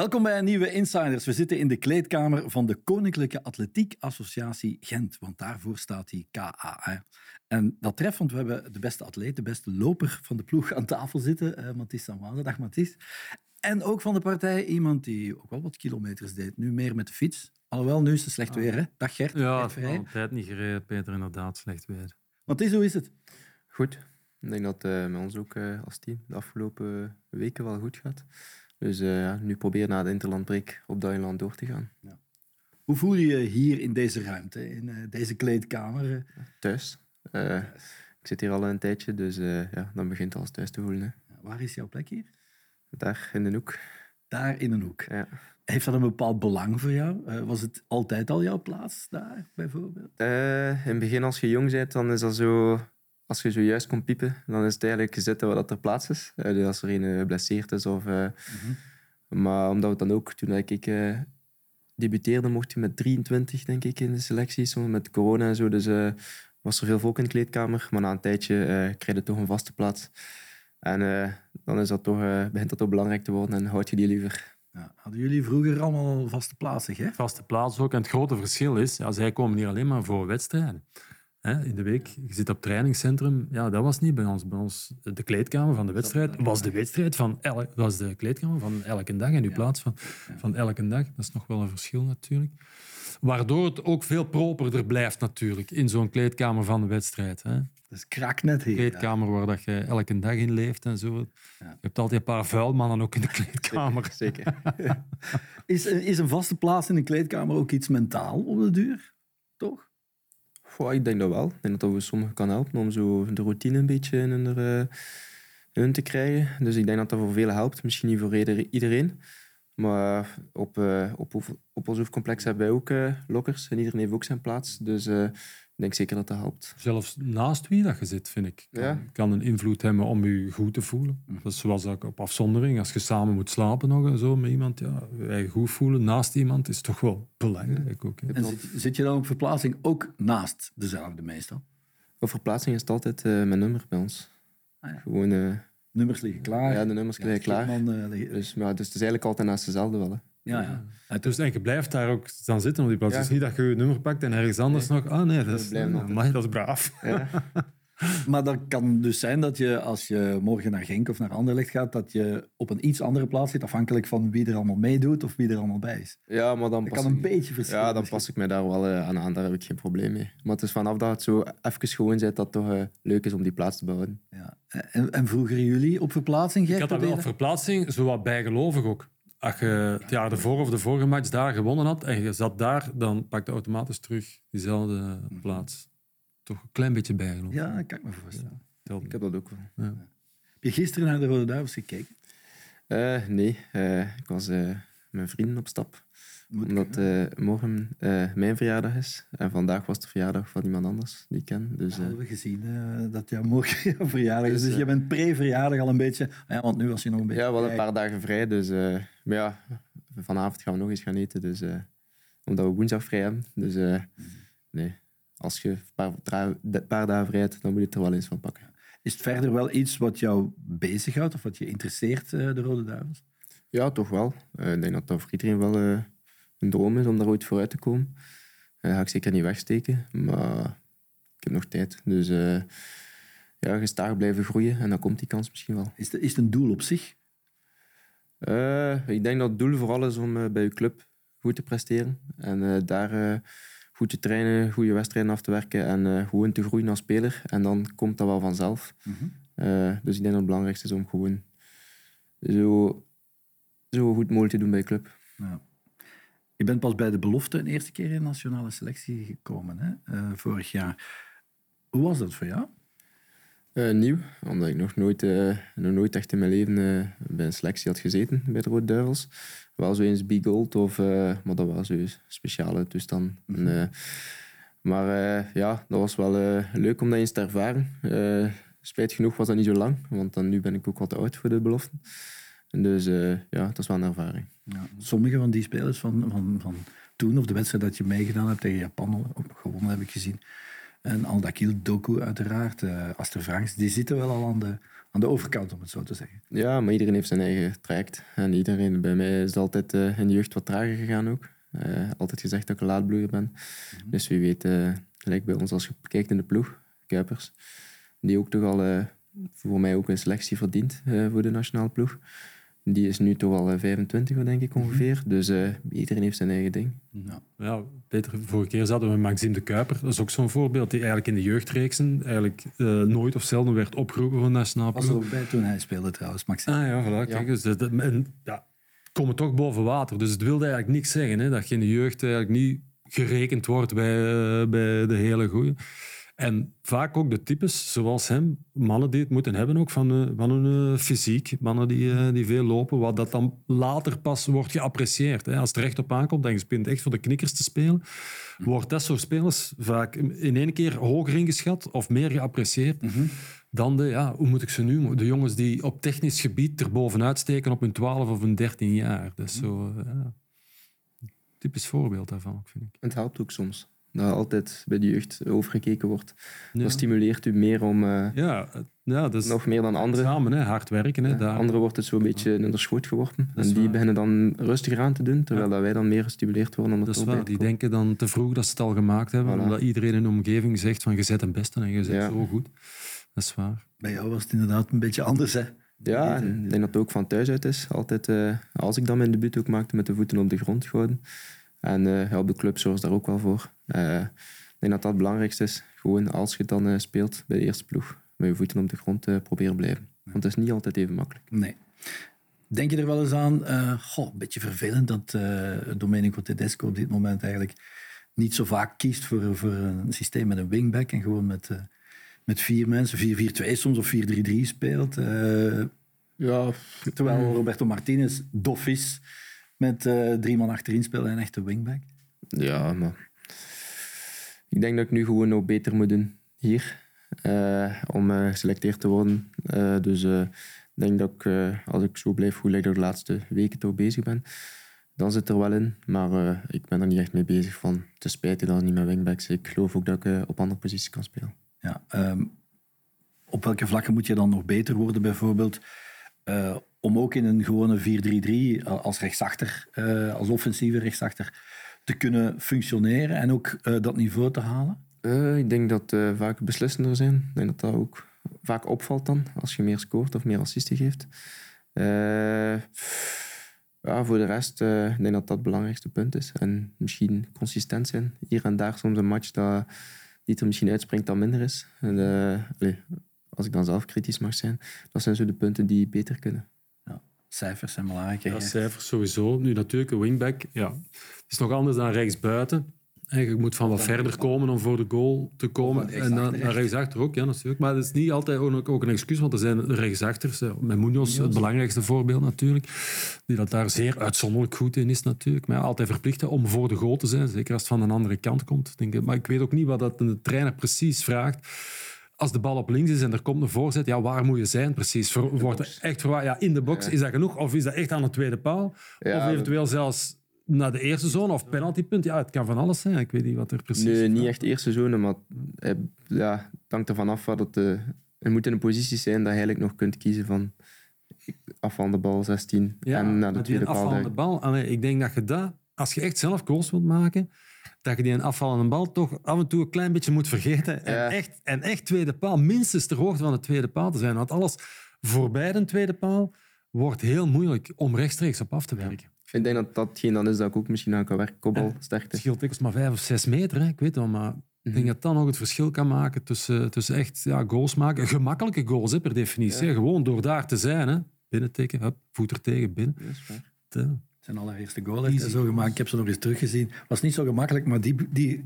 Welkom bij een nieuwe Insiders. We zitten in de kleedkamer van de Koninklijke Atletiek Associatie Gent, want daarvoor staat die KA. Hè. En dat treft, want we hebben de beste atleet, de beste loper van de ploeg aan tafel zitten, uh, Mathis Sanwaze. Dag Mathis. En ook van de partij iemand die ook wel wat kilometers deed, nu meer met de fiets. Alhoewel, nu is het slecht weer, hè? Dag Gert. Ja, altijd niet gereden, Peter, inderdaad, slecht weer. Mathis, hoe is het? Goed. Ik denk dat het uh, met ons ook uh, als team de afgelopen weken wel goed gaat. Dus uh, ja, nu proberen na de interlandbreek op Duinland door te gaan. Ja. Hoe voel je je hier in deze ruimte, in uh, deze kleedkamer? Thuis. Uh, ik zit hier al een tijdje, dus ja, dan begint het als thuis te voelen. Hè. Waar is jouw plek hier? Daar in de hoek. Daar in een hoek. Ja. Heeft dat een bepaald belang voor jou? was het altijd al jouw plaats daar, bijvoorbeeld? in het begin, als je jong bent, dan is dat zo als je zojuist komt piepen, dan is het eigenlijk zitten waar dat er plaats is. Uh, als er een geblesseerd is. Of, uh, mm -hmm. Maar omdat we dan ook, toen ik uh, debuteerde, mocht je met 23, denk ik, in de selecties, met corona en zo. Dus was er veel volk in de kleedkamer. Maar na een tijdje krijg je toch een vaste plaats. En dan is dat toch, begint dat toch belangrijk te worden en houd je die liever. Ja, hadden jullie vroeger allemaal vaste plaatsen? Hè? Vaste plaats ook. En het grote verschil is, ja, zij komen hier alleen maar voor wedstrijden in de week. Je zit op trainingscentrum. Ja, dat was niet bij ons. Bij ons de kleedkamer van de wedstrijd was de wedstrijd van elke, was de kleedkamer van elke dag in plaats van, van elke dag. Dat is nog wel een verschil natuurlijk. Waardoor het ook veel properder blijft natuurlijk in zo'n kleedkamer van de wedstrijd. Hè. Dat is kraknet hier. kleedkamer waar dat je elke dag in leeft en zo. Je hebt altijd een paar vuilmannen ook in de kleedkamer. Zeker. is, is een vaste plaats in een kleedkamer ook iets mentaal op de duur? Toch? Goh, ik denk dat wel. Ik denk dat dat sommigen kan helpen om zo de routine een beetje in hun, te krijgen. Dus ik denk dat dat voor velen helpt. Misschien niet voor iedereen. Maar op, uh, op, op ons hoofdcomplex hebben wij ook uh, lokkers. En iedereen heeft ook zijn plaats. Dus ik denk zeker dat dat helpt. Zelfs naast wie dat je zit, vind ik, kan, ja. kan een invloed hebben om je goed te voelen. Mm. Dat is zoals ook op afzondering. Als je samen moet slapen nog en zo met iemand, ja, je goed voelen naast iemand is toch wel belangrijk. Ook, en zit, zit, je dan op verplaatsing ook naast dezelfde meestal? Op verplaatsing is het altijd uh, mijn nummer bij ons. Ah, ja. Gewoon... Uh, nummers liggen klaar. Ja, de nummers liggen klaar. Uh, dus, maar, dus het is eigenlijk altijd naast dezelfde wel. Hè. Ja, ja. En dus en je blijft daar ook dan zitten op die plaats. Ja. Dus niet dat je je nummer pakt en ergens anders nog... Ah nee, dat is, amai, dat is braaf. Ja. maar dat kan dus zijn dat je, als je morgen naar Genk of naar Anderlecht gaat, dat je op een iets andere plaats zit, afhankelijk van wie er allemaal meedoet of wie er allemaal bij is. Ja, maar dan dat kan een beetje verschillen. Ja, dan pas ik mij daar wel uh, aan aan. Daar heb ik geen probleem mee. Maar het is vanaf dat het zo even gewoon zit, dat het toch uh, leuk is om die plaats te bouwen. Ja. En, en vroeger jullie op verplaatsing? Ik had dat wel op verplaatsing, zo wat bijgelovig ook als je het jaar ervoor of de vorige match daar gewonnen had en je zat daar, dan pakte automatisch terug diezelfde plaats. Toch een klein beetje bijgenomen. Ja, dat kan ik me voorstellen. Ja, ik heb dat ook wel. Ja. Heb je gisteren naar de Rode Duivels gekeken? Uh, nee, uh, ik was uh, met mijn vrienden op stap. Moet omdat uh, morgen uh, mijn verjaardag is. En vandaag was de verjaardag van iemand anders die ik ken. Dus, uh, we gezien dat jouw morgen jouw verjaardag is. Dus, dus je bent pre-verjaardag al een beetje... Ja, want nu was je nog een beetje Ja, wel een paar dagen vrij. Dus, maar ja, vanavond gaan we nog eens gaan eten. Dus, omdat we woensdag vrij hebben. Dus nee, als je een paar, paar dagen vrij hebt, dan moet je het er wel eens van pakken. Is het verder wel iets wat jou bezighoudt of wat je interesseert, de Rode Duivels? Ja, toch wel. ik denk dat dat voor iedereen wel een droom is om daar ooit vooruit te komen. Dat ga ik zeker niet wegsteken, maar ik heb nog tijd. Dus uh, ja, gestaag blijven groeien en dan komt die kans misschien wel. Is het, is het een doel op zich? Uh, ik denk dat het doel vooral is om uh, bij je club goed te presteren. En daar goed te trainen, goede wedstrijden af te werken en gewoon te groeien als speler. En dan komt dat wel vanzelf. Mm -hmm. dus ik denk dat het belangrijkste is om gewoon zo, zo goed mogelijk te doen bij je club. Ja. Je bent pas bij de belofte een eerste keer in de nationale selectie gekomen, hè? Uh, vorig jaar. Hoe was dat voor jou? Uh, nieuw, omdat ik nog nooit, uh, nog nooit echt in mijn leven bij een selectie had gezeten bij de Rode Duivels. Wel zo eens Big Gold, of, maar dat was een speciale toestand. Mm -hmm. maar ja, dat was wel leuk om dat eens te ervaren. spijt genoeg was dat niet zo lang, want dan, nu ben ik ook wat oud voor de belofte. Dus uh, ja, dat is wel een ervaring. Ja. Sommige van die spelers van, van, van toen, of de wedstrijd dat je meegedaan hebt tegen Japan, ook gewonnen heb ik gezien, En Aldakil Doku uiteraard, uh, Aster Franks, die zitten wel al aan de, aan de overkant, om het zo te zeggen. Ja, maar iedereen heeft zijn eigen traject. En iedereen, bij mij is het altijd uh, in de jeugd wat trager gegaan ook. Uh, altijd gezegd dat ik een laadbloeier ben. Mm -hmm. Dus wie weet, gelijk bij ons als je kijkt in de ploeg, Kuipers, die ook toch al voor mij ook een selectie verdient voor de nationale ploeg. Die is nu toch al 25, eh, denk ik ongeveer. Mhm. Dus uh, iedereen heeft zijn eigen ding. Ja, ja Peter, vorige keer zaten we met Maxime de Kuiper. Dat is ook zo'n voorbeeld die eigenlijk in de jeugdreeksen eigenlijk uh, nooit of zelden werd opgeroepen van nationaal Was er ook bij toen hij speelde trouwens, Maxime. Ah ja, voilà. Kijk, dus dat, en, ja, komen toch boven water. Dus het wilde eigenlijk niks zeggen hè, dat je in de jeugd eigenlijk niet gerekend wordt bij, uh, bij de hele goeie. En vaak ook de types, zoals hem, mannen die het moeten hebben ook van, uh, van hun uh, fysiek. Mannen die, uh, die veel lopen, wat dat dan later pas wordt geapprecieerd. Hè. Als het recht op aankomt en je begint echt voor de knikkers te spelen, wordt dat soort spelers vaak in één keer hoger ingeschat of meer geapprecieerd. Mm -hmm. Dan de, ja, hoe moet ik ze nu? De jongens die op technisch gebied er bovenuit steken op hun 12 of hun 13 jaar. Dat is zo, ja, typisch voorbeeld daarvan, vind ik. Het helpt ook soms dat altijd bij de jeugd overgekeken wordt. Ja. Dat stimuleert u meer om uh, ja, ja, dus nog meer dan anderen. Samen, hè, hard werken. Hè, ja, anderen wordt het zo'n beetje in de schoot geworpen. En die waar. beginnen dan rustiger aan te doen, terwijl dat wij dan meer gestimuleerd worden om dat is waar. Die denken dan te vroeg dat ze het al gemaakt hebben, voilà. omdat iedereen in de omgeving zegt van je zet een beste en je zet zo goed. Dat is waar. Bij jou was het inderdaad een beetje anders, hè? Ja, en ik denk dat het ook van thuis uit is. Altijd, uh, als ik dan mijn debuut ook maakte, met de voeten op de grond gehouden. En uh, ja, op de club zorgt daar ook wel voor. Uh, ik denk dat dat het belangrijkste is. Gewoon als je dan uh, speelt bij de eerste ploeg, met je voeten op de grond proberen blijven. Want het is niet altijd even makkelijk. Nee. Denk je er wel eens aan, goh, een beetje vervelend dat Domenico Tedesco op dit moment eigenlijk niet zo vaak kiest voor, voor een systeem met een wingback en gewoon met, met vier mensen, 4-4-2 soms of 4-3-3 speelt. ja. Terwijl Roberto Martinez dof is met uh, drie man achterin spelen en een echte wingback? Ja, maar ik denk dat ik nu gewoon nog beter moet doen hier uh, om uh, geselecteerd te worden. dus ik denk dat ik, als ik zo blijf hoe ik de laatste weken toch bezig ben, dan zit er wel in. Maar ik ben er niet echt mee bezig van te spijten dat ik niet met wingbacks. Ik geloof ook dat ik op andere posities kan spelen. Ja, um, op welke vlakken moet je dan nog beter worden bijvoorbeeld? Om ook in een gewone 4-3-3 als rechtsachter, uh, als offensieve rechtsachter, te kunnen functioneren en ook uh, dat niveau te halen? Ik denk dat vaak beslissender zijn. Ik denk dat dat ook vaak opvalt dan, als je meer scoort of meer assisten geeft. ja, voor de rest, ik denk dat dat het belangrijkste punt is. En misschien consistent zijn. Hier en daar soms een match die er misschien uitspringt dat minder is. Allez, als ik dan zelf kritisch mag zijn, dat zijn zo de punten die beter kunnen cijfers zijn belangrijk. Ja, cijfers sowieso. Nu natuurlijk, een wingback, ja. het is nog anders dan rechtsbuiten. Je moet van wat verder komen om voor de goal te komen. En dan naar rechtsachter ook, ja, natuurlijk. Maar dat is niet altijd ook, ook een excuus, want er zijn rechtsachters. Met Munoz, het belangrijkste voorbeeld natuurlijk. Die dat daar zeer uitzonderlijk goed in is natuurlijk. Maar ja, altijd verplicht om voor de goal te zijn. Zeker als het van een andere kant komt. Denk ik. Maar ik weet ook niet wat dat de trainer precies vraagt als de bal op links is en er komt een voorzet, ja, waar moet je zijn precies? wordt er echt verwacht, ja, in de box, is dat genoeg? Of is dat echt aan de tweede paal? of eventueel zelfs naar de eerste zone of penaltypunt? Ja, het kan van alles zijn. Ik weet niet wat er precies Nee, niet echt eerste zone, maar ja, het hangt ervan af. Uh, je moet in een positie zijn dat je eigenlijk nog kunt kiezen van afvallende bal 16 ja, en naar de tweede paal. afvallende bal, ik denk dat je dat, als je echt zelf goals wilt maken dat je die een afvallende bal toch af en toe een klein beetje moet vergeten. En, echt, en echt tweede paal, minstens ter hoogte van de tweede paal te zijn. Want alles voorbij de tweede paal wordt heel moeilijk om rechtstreeks op af te werken. Ik denk dat datgene dan is dat ik ook misschien aan kan werken. Kopbal, sterkte. Het scheelt dikwijls maar vijf of zes meter, hè. ik weet wel. Maar ik denk mhm. dat dat nog het verschil kan maken tussen, tussen echt ja, goals maken. Gemakkelijke goals, hè, per definitie. Gewoon door daar te zijn. Hè. Binnentikken, hup, voet er tegen, binnen. Ja, zijn allereerste goal heeft hij zo gemaakt. Ik heb ze nog eens teruggezien. Was niet zo gemakkelijk, maar die, die,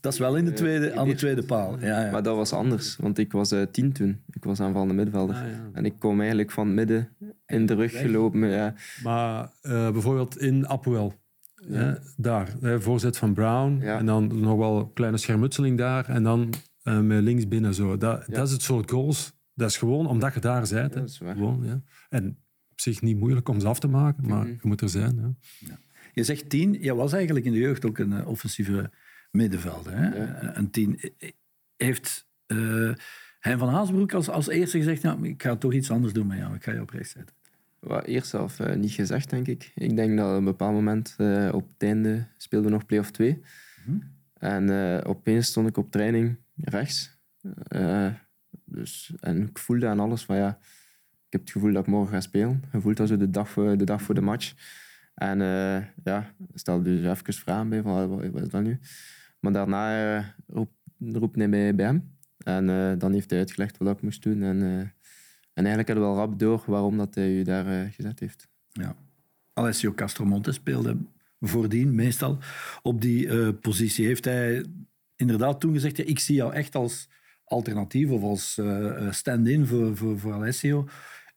dat is wel in de tweede, aan de tweede paal. Ja, ja. Maar dat was anders, want ik was uh, tien toen. Ik was aanvallende middenvelder. Ah, en ik kwam eigenlijk van midden in de rug gelopen. Ja. Maar uh, bijvoorbeeld in Apoel. Ja. daar, voorzet van Brown. En dan nog wel een kleine schermutseling daar. En dan uh, met links binnen zo. Dat, dat is het soort goals. Dat is gewoon omdat je daar bent. Gewoon, ja. En op zich niet moeilijk om ze af te maken, maar mhm. je moet er zijn. Ja. Ja. Je zegt tien, je was eigenlijk in de jeugd ook een uh, offensieve middenvelder. Hè? Ja. Een tien. heeft uh, Hein van Haasbroek als, als eerste gezegd, ja, ik ga toch iets anders doen met jou, ik ga je op rechts zetten? Well, eerst zelf uh, niet gezegd, denk ik. Ik denk dat op een bepaald moment uh, op het einde speelden we nog play-off 2. Mm -hmm. En uh, opeens stond ik op training rechts. dus, en ik voelde aan alles van ja, heb het gevoel dat ik morgen ga spelen. Je voelt dat zo de dag voor de, dag voor de match. En ja, stelde dus even vragen bij van wat is dat nu? Maar daarna roep, roept hij mij bij hem. En uh, dan heeft hij uitgelegd wat ik moest doen. En, uh, en eigenlijk hadden we wel rap door waarom dat hij u daar uh, gezet heeft. Ja. Alessio Castromonte speelde voordien meestal op die positie. Heeft hij inderdaad toen gezegd, ik zie jou echt als alternatief of als stand-in voor, voor Alessio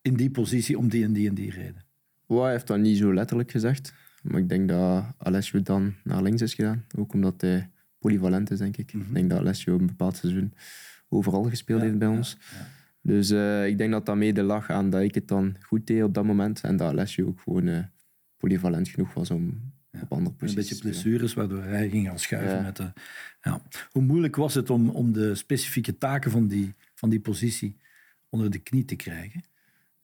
in die positie om die en die en die reden? Well, hij heeft dat niet zo letterlijk gezegd. Maar ik denk dat Alessio dan naar links is gegaan. Ook omdat hij polyvalent is, denk ik. Mm -hmm. Ik denk dat Alessio een bepaald seizoen overal gespeeld heeft bij ons. Dus uh, ik denk dat dat mede lag aan dat ik het dan goed deed op dat moment. En dat Alessio ook gewoon uh, polyvalent genoeg was om op andere posities Een beetje blessures, waardoor hij ging gaan schuiven. Met de, ja. Hoe moeilijk was het om, om de specifieke taken van die, van die positie onder de knie te krijgen?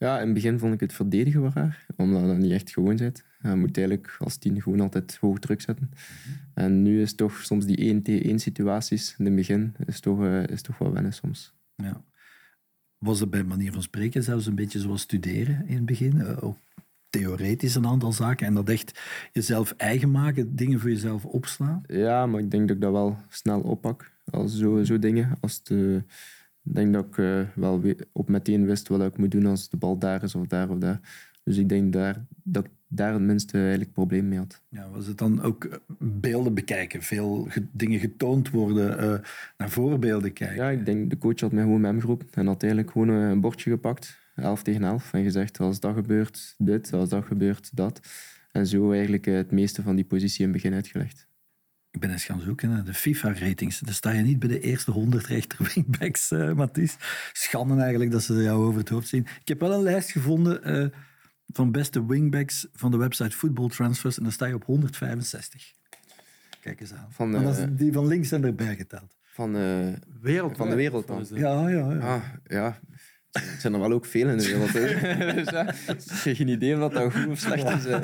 Ja, in het begin vond ik het verdedigen wel raar, omdat dat niet echt gewoon zit. Je moet eigenlijk als tien gewoon altijd hoog druk zetten. Mhm. En nu is toch soms die 1 tegen 1 situaties in het begin is toch, uh, is toch wel wennen soms. Ja. Was het bij manier van spreken zelfs een beetje zoals studeren in het begin? Uh, ook theoretisch een aantal zaken en dat echt jezelf eigen maken, dingen voor jezelf opslaan? Ja, maar ik denk dat ik dat wel snel oppak. Als zo, zo dingen. Als de, ik denk dat ik uh, wel op meteen wist wat ik moet doen als de bal daar is of daar of daar. Dus ik denk daar, dat ik daar het minste eigenlijk probleem mee had. Ja, was het dan ook eh, beelden bekijken, veel dingen getoond worden, uh, naar voorbeelden kijken? Ja, ik denk de coach had mij gewoon met hem geroepen en had eigenlijk gewoon een bordje gepakt, 11 tegen 11, en gezegd als dat gebeurt dit, als dat gebeurt dat. En zo eigenlijk het meeste van die positie in het begin uitgelegd. Ik ben eens gaan zoeken naar de FIFA-ratings. Dan sta je niet bij de eerste 100 rechter-wingbacks, uh, Mathies. Schande eigenlijk dat ze jou over het hoofd zien. Ik heb wel een lijst gevonden uh, van beste wingbacks van de website Football Transfers. En dan sta je op 165. Kijk eens aan. Van, uh, die van links zijn erbij geteld. Van, uh, wereld, van de wereld dan? Ja, ja, ja. Ah, ja. Er zijn er wel ook veel in de wereld. dus ja, ik geen idee of dat, dat goed of slecht is.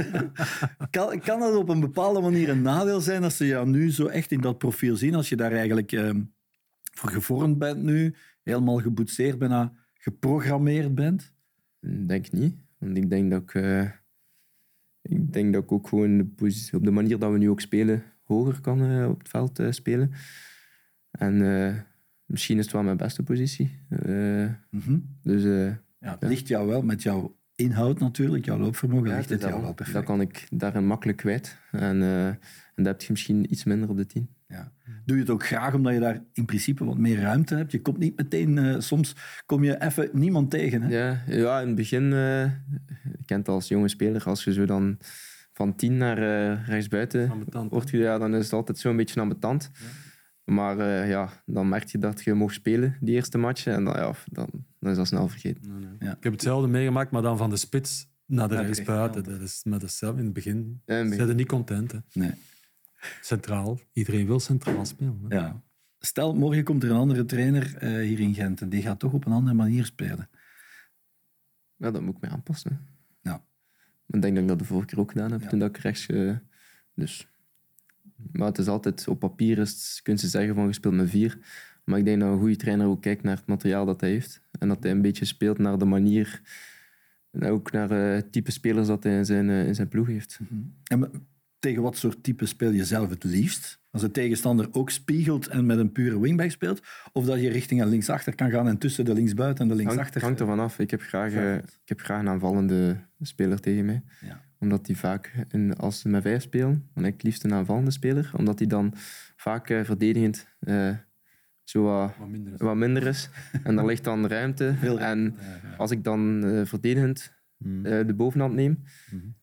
Kan, kan dat op een bepaalde manier een nadeel zijn als ze jou nu zo echt in dat profiel zien? Als je daar eigenlijk uh, voor gevormd bent nu, helemaal geboetseerd, bijna geprogrammeerd bent? Denk niet. Want ik denk dat ik, uh, ik denk dat ik ook gewoon de positie, op de manier dat we nu ook spelen, hoger kan uh, op het veld uh, spelen. En misschien is het wel mijn beste positie. Mm -hmm. Dus, ja, het ligt jou wel met jouw inhoud natuurlijk, jouw loopvermogen, ja, ligt het jou wel perfect. Dat kan ik daarin makkelijk kwijt. En, en dat heb je misschien iets minder op de tien. Ja. Doe je het ook graag omdat je daar in principe wat meer ruimte hebt? Je komt niet meteen, uh, soms kom je even niemand tegen. Hè? Ja, ja, in het begin, uh, je kent als jonge speler, als je zo dan van tien naar uh, rechtsbuiten wordt, ja, dan is het altijd zo'n beetje ambetant. Ja. Maar uh, ja, dan merk je dat je mocht spelen, die eerste match. En dan, ja, dan, dan is dat snel vergeten. Nee, nee. Ja. Ik heb hetzelfde meegemaakt, maar dan van de spits naar de rechtsbuiten. Dat is met hetzelfde in het begin. Ja, Ze zijn niet content. Hè. Nee. Centraal. Iedereen wil centraal spelen. Hè? Ja. Stel, morgen komt er een andere trainer uh, hier in Gent en die gaat toch op een andere manier spelen. Ja, dat moet ik me aanpassen. Ja. Ik denk dat ik dat de vorige keer ook gedaan heb, ja. toen dat ik rechts... Uh, dus. Maar het is altijd, op papier is, kun je zeggen van je speelt met vier. Maar ik denk dat een goede trainer ook kijkt naar het materiaal dat hij heeft. En dat hij een beetje speelt naar de manier... En ook naar uh, het type spelers dat hij in zijn, in zijn ploeg heeft. -hmm. en tegen wat soort type speel je zelf het liefst? Als de tegenstander ook spiegelt en met een pure wingback speelt? Of dat je richting een linksachter kan gaan en tussen de linksbuiten en de linksachter... Het hangt ervan af. Ik heb graag, uh, ik heb graag een aanvallende speler tegen mij. Ja. Omdat die vaak, in, als ze met vijf spelen, dan heb ik liefst een aanvallende speler. Omdat die dan vaak uh, verdedigend uh, zo wat, wat, minder is. wat, minder is. en daar ligt dan ruimte. en als ik dan verdedigend mm. de bovenhand neem... Mm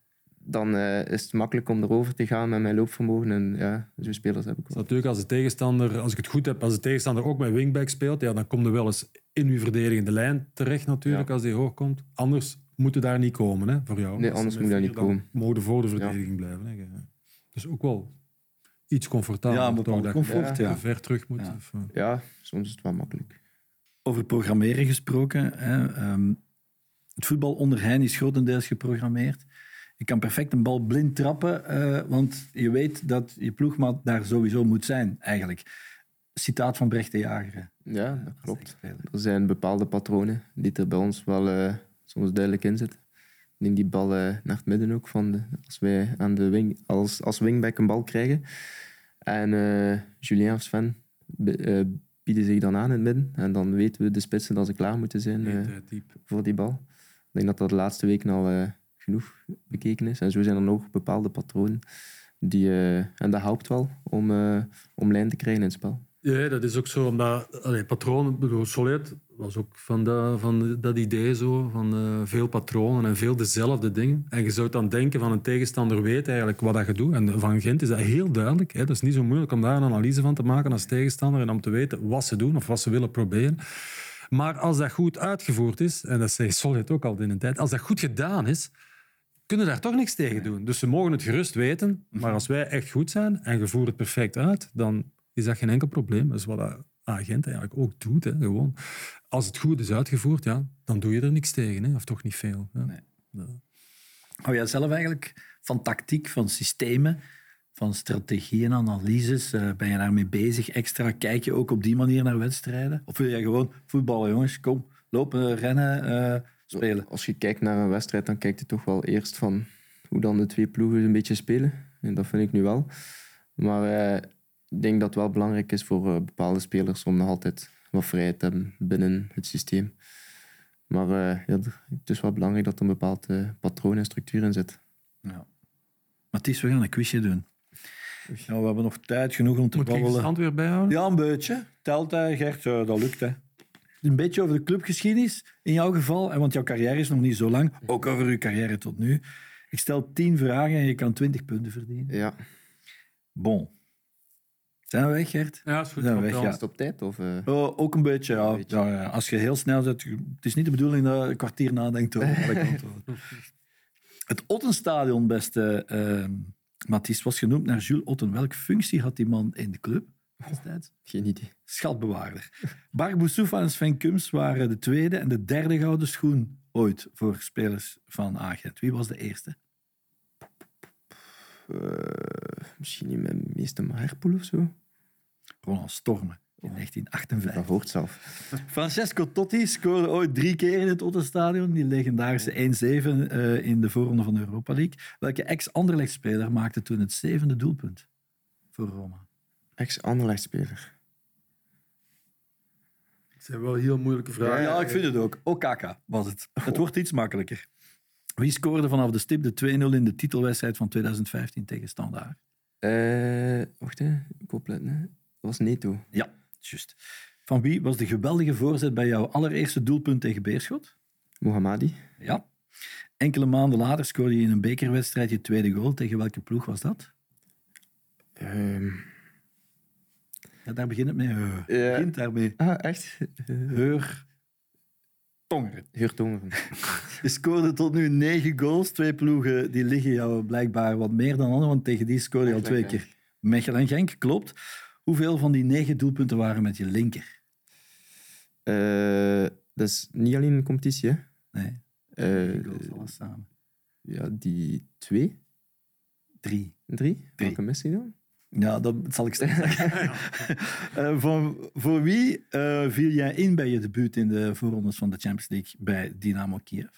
dan uh, is het makkelijk om erover te gaan met mijn loopvermogen. En ja, zo'n spelers heb ik wel. Natuurlijk, als de tegenstander, als ik het goed heb, als de tegenstander ook met wingback speelt, ja, dan komt er wel eens in uw verdedigende lijn terecht natuurlijk, ja. als die hoog komt. Anders moet het daar niet komen, hè, voor jou. Nee, anders moet dat niet komen. Mogen voor de verdediging ja. blijven. Hè. Dus ook wel iets comfortabeler. Ja, toch, dat je comfort, ja. ver terug moet. Ja. Of, eh, Ja, soms is het wel makkelijk. Over programmeren gesproken. Hè, ehm, het voetbal onder hen is grotendeels geprogrammeerd. Je kan perfect een bal blind trappen, eh, want je weet dat je ploegmaat daar sowieso moet zijn, eigenlijk. Citaat van Brecht de Jager. Ja, dat klopt. Er zijn bepaalde patronen die er bij ons wel eh, soms duidelijk in zitten. Ik neem die bal eh, naar het midden ook. Van de, als wij aan de wing, als, als wingback een bal krijgen. En eh, Julien of Sven be- eh, bieden zich dan aan in het midden. En dan weten we de spitsen dat ze klaar moeten zijn eh, voor die bal. Ik denk dat dat de laatste weken al eh, genoeg bekeken is. En zo zijn er nog bepaalde patronen. Die, eh, en dat helpt wel om, eh, om lijn te krijgen in het spel. Ja, dat is ook zo, omdat patronen, Solet was ook van, dat van dat idee zo, van eh, veel patronen en veel dezelfde dingen. En je zou dan denken van een tegenstander weet eigenlijk wat dat je doet. En van Gent is dat heel duidelijk. Dat is niet zo moeilijk om daar een analyse van te maken als tegenstander en om te weten wat ze doen of wat ze willen proberen. Maar als dat goed uitgevoerd is, en dat zei Solid ook al in een tijd, als dat goed gedaan is, kunnen daar toch niks tegen doen. Dus ze mogen het gerust weten, maar als wij echt goed zijn en je voert het perfect uit, dan is dat geen enkel probleem. Dat is wat dat agent eigenlijk ook doet. Hè. Gewoon. Als het goed is uitgevoerd, ja, dan doe je er niks tegen. Hè. Of toch niet veel. Ja. Nee. Ja. Hou jij zelf eigenlijk van tactiek, van systemen, van strategieën, analyses? Eh, ben je daarmee bezig? Extra kijk je ook op die manier naar wedstrijden? Of wil jij gewoon voetballen, jongens? Kom, lopen, rennen, eh, spelen. Als je kijkt naar een wedstrijd, dan kijk je toch wel eerst van hoe dan de twee ploegen een beetje spelen. En dat vind ik nu wel. Maar eh, ik denk dat het wel belangrijk is voor eh, bepaalde spelers om nog altijd wat vrijheid te hebben binnen het systeem. Maar eh, ja, het is wel belangrijk dat er een bepaald patroon en structuur in zit. Ja. Mathies, we gaan een quizje doen. Ja, we hebben nog tijd genoeg om te Moet ik de babbelen. stand weer bijhouden? Ja, een beetje. Telt, hè, Gert. Eh, dat lukt, hè. Een beetje over de clubgeschiedenis, in jouw geval. en Want jouw carrière is nog niet zo lang. Ook over uw carrière tot nu. Ik stel tien vragen en je kan twintig punten verdienen. Ja. Bon. Zijn we weg, Gert? Ja, is goed. Ja, Komt weg, wel. ja. Is het op tijd? Of, eh? Oh, ook een beetje, ja. Een beetje. Ja, ja. Als je heel snel zet... Het is niet de bedoeling dat je een kwartier nadenkt over. Het Ottenstadion, beste uh, Mathies, was genoemd naar Jules Otten. Welke functie had die man in de club destijds? Geen idee. Schatbewaarder. Bart Boussoufa en Sven Kums waren de tweede en de derde gouden schoen ooit voor spelers van Agent. Wie was de eerste? Eh, misschien niet met meeste Herpoel of zo? Ronald Stormen in Dat 1958. hoort zelf. Francesco Totti scoorde ooit drie keer in het Ottenstadion. Die legendarische 1-7 eh, in de voorronde van de Europa League. Welke ex-Anderlecht-speler maakte toen het zevende doelpunt voor Roma? Ex-Anderlecht-speler. Het zijn wel heel moeilijke vragen. Ja, ik vind het ook. Okaka was het. Het wordt iets makkelijker. Wie scoorde vanaf de stip de 2-0 in de titelwedstrijd van 2015 tegen Standaard? Eh, wacht, hè. ik opletten. Hè. Dat was Neto. Ja, juist. Van wie was de geweldige voorzet bij jouw allereerste doelpunt tegen Beerschot? Mohammadi. Ja. Enkele maanden later scoorde je in een bekerwedstrijd je tweede goal. Tegen welke ploeg was dat? Ehm, Ja, daar begint het mee. Uh, Ja. begint daarmee. ah, echt? Heur Tongeren. Geurt Tongeren. Je scoorde tot nu negen goals. Twee ploegen die liggen jou blijkbaar wat meer dan anderen, want tegen die scoorde je al twee keer. Mechelen en Genk, klopt. Hoeveel van die negen doelpunten waren met je linker? Eh, dat is niet alleen een competitie, hè. Nee, Eh, negen goals, alles samen. ja, die twee? Drie. Drie? Welke mis je dan? Ja, dat zal ik straks zeggen. Eh, voor, voor wie eh, viel jij in bij je debuut in de voorrondes van de Champions League bij Dynamo Kiev?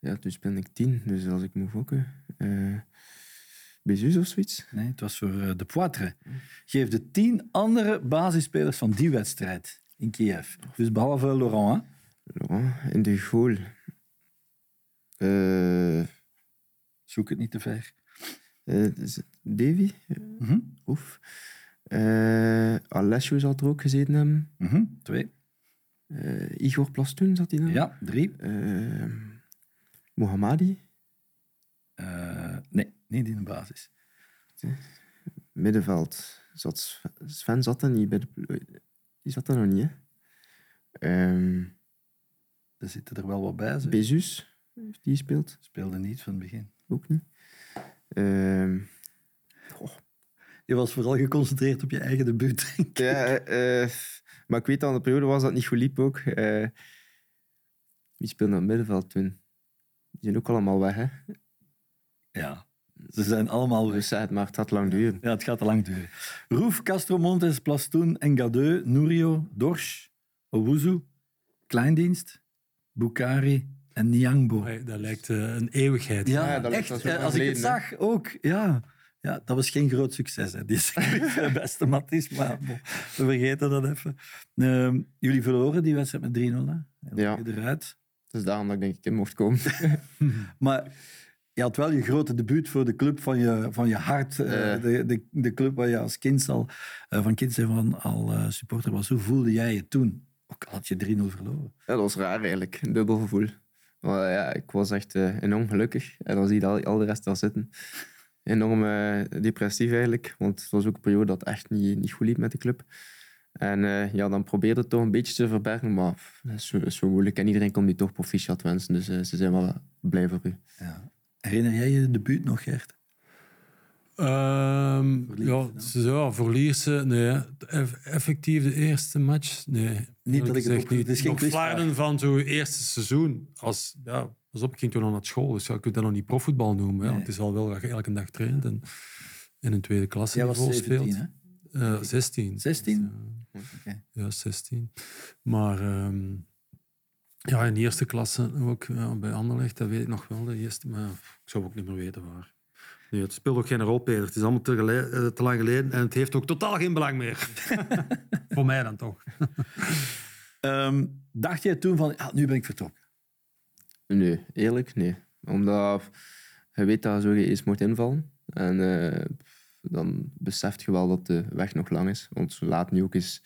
Ja, toen speelde ik tien, dus als ik moet gokken. eh Bezus of zoiets? Nee, het was voor de Poitre. Geef de tien andere basisspelers van die wedstrijd in Kiev. Dus behalve Laurent. Hè? Laurent, in de goal. Eh Zoek het niet te ver. Eh, Davy? Mhm. Oef. Eh Alessio zal er ook gezeten hebben. Mhm. Twee. Eh, Igor Plastoen zat hij dan? Ja, drie. Mohammadi. Nee, niet in de basis. Middenveld. Zat Sven, zat er niet bij de Die zat er nog niet, hè? Ehm Er zitten er wel wat bij. Ze Bezus, die gespeeld? speelde niet van het begin. Ook niet. Ehm, Je was vooral geconcentreerd op je eigen debuut. denk ik. Ja, eh, eh, maar ik weet dat in de periode was dat niet goed liep ook. Eh, wie speelde in het middenveld toen? Die zijn ook allemaal weg, hè? Ja, ze zijn allemaal weg. Dus maar, het gaat lang duren. Ja, het gaat te lang duren. Roef, Castro Montes, Plastoen, Engadeu, Nurio, Dorsch, Owuzu, Kleindienst, Bukari en Niangbo. Hey, dat lijkt eh, een eeuwigheid. Ja, Ja, dat lijkt echt. eh, Als ik het zag, ook. Ja. ja, dat was geen groot succes. Hè. Die is de beste Matties, maar we vergeten dat even. Ehm, jullie verloren die wedstrijd met 3-0. hè? Ja. Eruit. Dus daarom dat ik denk ik in mocht komen. Maar je had wel je grote debuut voor de club van je, van je hart. eh, de, de, de club waar je als kind al, eh, van kind zijn van al eh, supporter was. Hoe voelde jij je toen? Ook al had je 3-0 verloren. Ja, dat was raar eigenlijk, een dubbel gevoel. Ja, ik was echt eh, enorm gelukkig. En dan zie je al, de rest daar zitten. Enorm eh, depressief eigenlijk, want het was ook een periode dat echt niet, niet goed liep met de club. En eh, ja, dan probeerde het toch een beetje te verbergen, maar dat is zo, moeilijk. En iedereen komt die toch proficiat wensen, dus ze zijn wel blij voor u. Ja. Herinner jij je debuut nog, Gert? Voor ja, ja, voor Lierse, nee. Eff- Effectief de eerste match, nee. dat Eerlijk ik het het is geen flarden van zo'n eerste seizoen. Als, ja, pas op, ik ging toen nog naar school, dus ja, je kunt dat nog niet profvoetbal noemen. Ja, Nee. het is al wel dat je elke dag traint en in een tweede klasse Jij was niveau 17, speelt. hè? Eh, 16. 16? Ja. Oké. Ja, 16. Maar ehm, ja, in de eerste klasse ook ja, bij Anderlecht, dat weet ik nog wel. De eerste, maar ik zou ook niet meer weten waar. Nee, het speelt ook geen rol, Peter. Het is allemaal te, gele- eh, te lang geleden en het heeft ook totaal geen belang meer. Voor mij dan toch. Ehm, dacht jij toen van, ja, nu ben ik vertrokken? Nee, eerlijk, nee. Omdat je weet dat je zo eens moet invallen. En eh, dan beseft je wel dat de weg nog lang is. Want ze laten nu ook eens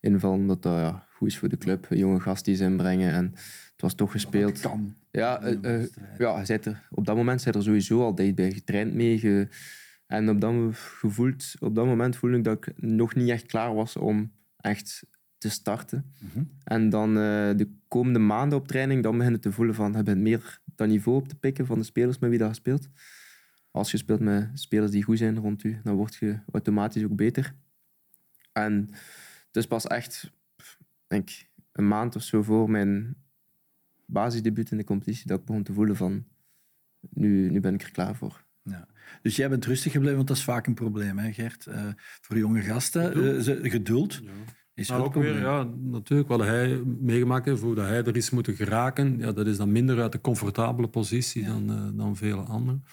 invallen dat dat ja, goed is voor de club. Een jonge gast die ze inbrengen. En het was toch gespeeld. Dat kan. Ja, eh, eh, ja bent er, op dat moment zijn er sowieso al dicht bij getraind mee. ge- en op dat, gevoeld, op dat moment voelde ik dat ik nog niet echt klaar was om echt te starten. Mhm. En dan eh, de komende maanden op training, dan begin je te voelen van, je bent meer dat niveau op te pikken van de spelers met wie dat je speelt. Als je speelt met spelers die goed zijn rond u, dan word je automatisch ook beter. En is pas echt, denk een maand of zo voor mijn basisdebuut in de competitie dat ik begon te voelen van, nu, nu ben ik er klaar voor. Ja. Dus jij bent rustig gebleven, want dat is vaak een probleem, hè, Gert? Eh, voor jonge gasten. Geduld. eh, geduld is Maar ook weer, ja, natuurlijk, wat hij meegemaakt heeft, hoe dat hij er is moeten geraken, ja, dat is dan minder uit de comfortabele positie Ja. dan, eh, dan vele anderen.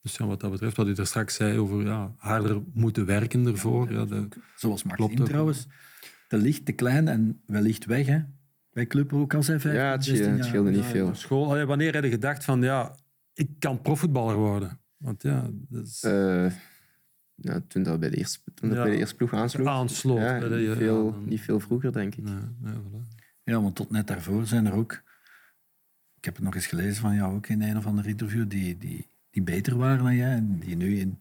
Dus ja, wat dat betreft, wat u daar straks zei over ja, harder moeten werken ervoor. Ja, de, Zoals ook. trouwens. Te licht, te klein en wellicht weg, hè? Bij Club ook al zijn 15, Ja, het 16 scheelde- jaar. het scheelde niet Ja, veel. School, allee, wanneer heb je gedacht van, ja, ik kan profvoetballer worden? Want ja, dat is Eh, ja, toen dat bij de eerste, toen dat Ja. bij de eerste ploeg aansloot. aansloot. Ja, niet, ja, veel, dan- niet veel vroeger, denk ik. Nee, nee, voilà. Ja, want tot net daarvoor zijn er ook... Ik heb het nog eens gelezen van jou ook in een of ander interview, die, die, die beter waren dan jij en die nu in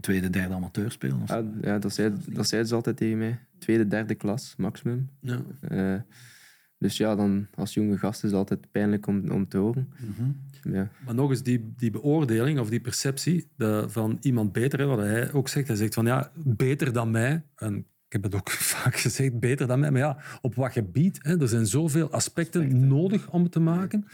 tweede, derde amateur spelen. of zo. Ja, ja dat, zei, dat zeiden ze altijd tegen mij. Tweede, derde klas, maximum. Ja. Eh, dus ja, dan als jonge gast is het altijd pijnlijk om, om te horen. Mhm. Ja. Maar nog eens, die, die beoordeling of die perceptie de- van iemand beter, hè, wat hij ook zegt. Hij zegt van ja, beter dan mij. En ik heb het ook vaak gezegd, beter dan mij. Maar ja, op wat gebied? Hè, er zijn zoveel aspecten, nodig om het te maken.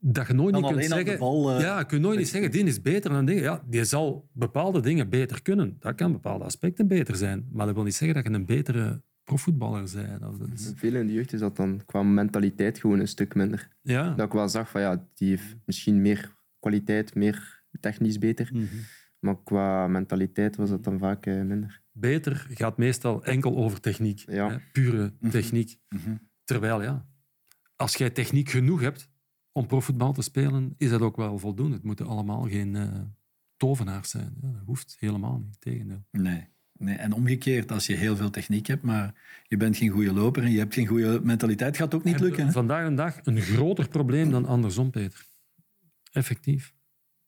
Dat je nooit Dan niet kunt alleen op de zeggen... bal, eh, ja, je kunt nooit niet zeggen, die is beter dan die. Ja, die zal bepaalde dingen beter kunnen. Dat kan bepaalde aspecten beter zijn. Maar dat wil niet zeggen dat je een betere profvoetballer bent. Of dat is- Veel in de jeugd is dat dan qua mentaliteit gewoon een stuk minder. Ja. Dat ik wel zag van ja, die heeft misschien meer kwaliteit, meer technisch beter. Mhm. Maar qua mentaliteit was dat dan vaak eh, minder. Beter gaat meestal enkel over techniek. Ja. Hè, pure techniek. Mhm. Terwijl, ja, als jij techniek genoeg hebt om profvoetbal te spelen, is dat ook wel voldoende. Het moeten allemaal geen eh, tovenaars zijn. Ja, dat hoeft helemaal niet, tegendeel. Nee. Nee. En omgekeerd, als je heel veel techniek hebt, maar je bent geen goede loper en je hebt geen goede mentaliteit, gaat het ook niet lukken. Hè? Vandaag een dag een groter probleem dan andersom, Peter. Effectief.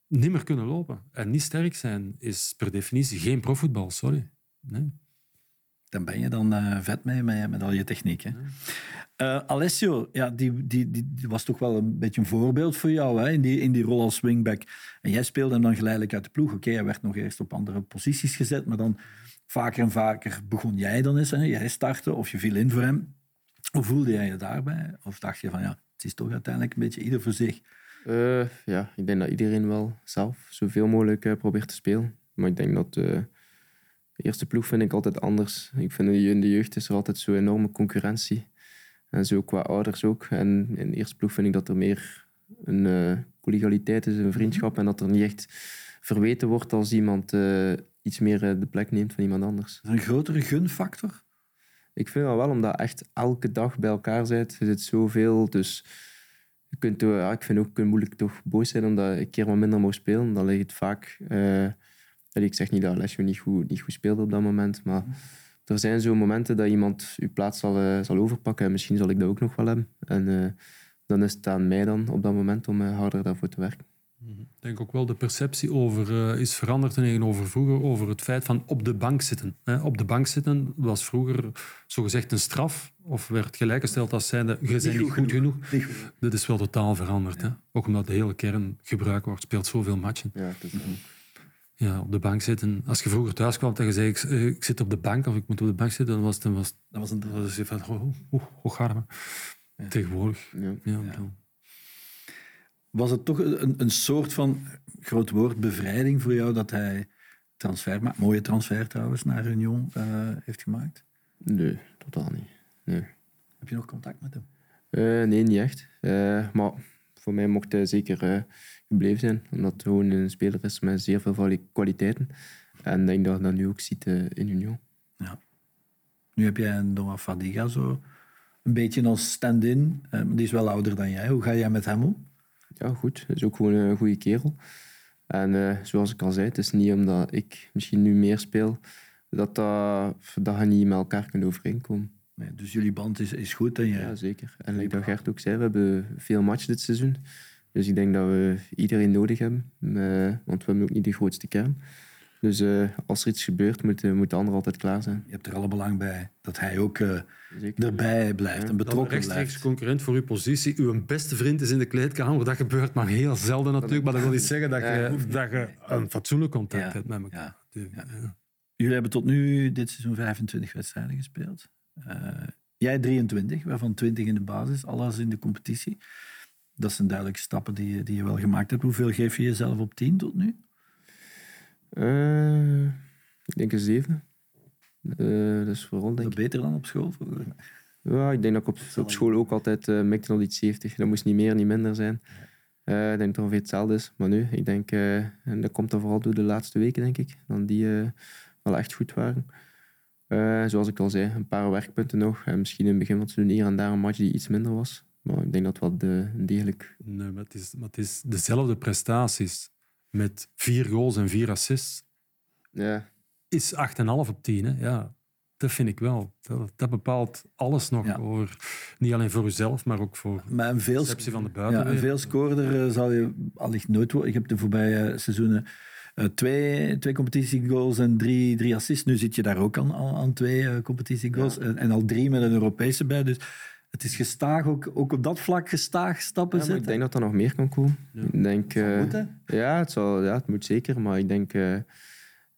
Niet meer kunnen lopen en niet sterk zijn is per definitie geen profvoetbal, sorry. Nee. dan ben je dan uh, vet mee met, met al je techniek. Hè? Uh, Alessio, ja, die, die, die, die, was toch wel een beetje een voorbeeld voor jou hè? In, die, in die rol als wingback. En jij speelde hem dan geleidelijk uit de ploeg. Oké, hij werd nog eerst op andere posities gezet, maar dan vaker en vaker begon jij dan eens. Hè? Jij startte of je viel in voor hem. Hoe voelde jij je daarbij? Of dacht je van ja, het is toch uiteindelijk een beetje ieder voor zich? Uh, ja, ik denk dat iedereen wel zelf zoveel mogelijk uh, probeert te spelen. Maar ik denk dat uh, de eerste ploeg vind ik altijd anders. Ik vind in de jeugd is er altijd zo'n enorme concurrentie. En zo qua ouders ook. En in de eerste ploeg vind ik dat er meer een collegialiteit is, een vriendschap. En dat er niet echt verweten wordt als iemand iets meer uh, de plek neemt van iemand anders. Is er een grotere gunfactor? Ik vind dat wel, omdat echt elke dag bij elkaar bent. Er zit zoveel, dus... Je kunt, ja, ik vind ook moeilijk toch boos zijn omdat ik een keer wat minder mag spelen. Dan ligt het vaak... ik zeg niet dat Lesje niet goed, niet goed speelde op dat moment, maar er zijn zo momenten dat iemand uw plaats zal, uh, zal overpakken. En misschien zal ik dat ook nog wel hebben. En uh, dan is het aan mij dan op dat moment om uh, harder daarvoor te werken. Mhm. Ik denk ook wel de perceptie over is veranderd tegenover vroeger over het feit van op de bank zitten. Op de bank zitten was vroeger zogezegd een straf of werd gelijkgesteld als zijnde je bent niet goed, genoeg. Goed. Dat is wel totaal veranderd. Ja. Hè? Ook omdat de hele kern gebruikt wordt, speelt zoveel matchen. Ja, dat is ja, op de bank zitten. Als je vroeger thuis kwam en je zei, ik, eh, ik, zit op de bank of ik moet op de bank zitten, dan was het, dan was, dat was een was het van, oh, ja. Tegenwoordig. Ja. Ja, Was het toch een, een soort van, groot woord, bevrijding voor jou dat hij transfer, mooie transfer trouwens, naar Union uh, heeft gemaakt? Nee, totaal niet. Nee. Heb je nog contact met hem? Uh, nee, niet echt. maar voor mij mocht hij zeker gebleven zijn. Omdat het gewoon een speler is met zeer veel kwaliteiten. En ik denk dat je dat nu ook ziet eh, in Union. Ja. Nu heb jij een Noah Fadiga zo een beetje als stand-in. Eh, die is wel ouder dan jij. Hoe ga jij met hem om? Ja, goed. Hij is ook gewoon een goede kerel. En uh, zoals ik al zei, het is niet omdat ik misschien nu meer speel, dat, dat, dat je niet met elkaar kunt overeenkomen. Nee, dus jullie band is, is goed? En je... Ja, zeker. En like dat Gert ook zei, we hebben veel matchen dit seizoen. Dus ik denk dat we iedereen nodig hebben, uh, want we hebben ook niet de grootste kern. Dus uh, als er iets gebeurt, moet, uh, moet de ander altijd klaar zijn. Je hebt er alle belang bij dat hij ook erbij blijft en betrokken blijft. rechtstreeks concurrent voor uw positie. Uw beste vriend is in de kleedkamer. Dat gebeurt maar heel zelden natuurlijk. Maar dat wil niet zeggen dat je, dat je een fatsoenlijk contact hebt met elkaar. Ja. Jullie hebben tot nu dit seizoen 25 wedstrijden gespeeld. jij 23, waarvan 20 in de basis, alles in de competitie dat zijn duidelijke stappen die, die je wel gemaakt hebt. Hoeveel geef je jezelf op 10 tot nu? Uh, ik denk een 7. Uh, eh, dat is vooral denk ik. Beter dan op school? Ja, ik denk dat ik op, op school ook altijd uh, mikte iets 70. Dat moest niet meer, niet minder zijn. Uh, ik denk dat het ongeveer hetzelfde is. Maar nu, ik denk, uh, en dat komt dan vooral door de laatste weken, denk ik, dan die uh, wel echt goed waren. zoals ik al zei, een paar werkpunten nog. En misschien in het begin van het seizoen hier en daar een match die iets minder was. Maar ik denk dat wat de, degelijk... Nee, maar het, is, maar het is dezelfde prestaties met vier goals en vier assists. Ja. Is 8,5 op 10. Hè? Ja, dat vind ik wel. Dat, dat bepaalt alles nog. Over, niet alleen voor uzelf, maar ook voor maar een veel, de van de buitenwereld. Ja, een veel scoorder eh, zal je allicht nooit worden. Ik heb de voorbije seizoenen uh, twee, twee competitiegoals en drie, drie assists. Nu zit je daar ook aan, aan twee uh, competitiegoals. Ja. En, en, al drie met een Europese bij. Dus het is gestaag, ook, ook op dat vlak gestaag stappen ja, zetten. Ik denk dat er nog meer kan komen. Ja. Ik denk, het moet, uh, ja, het zal, ja, het moet zeker. Maar ik denk, uh,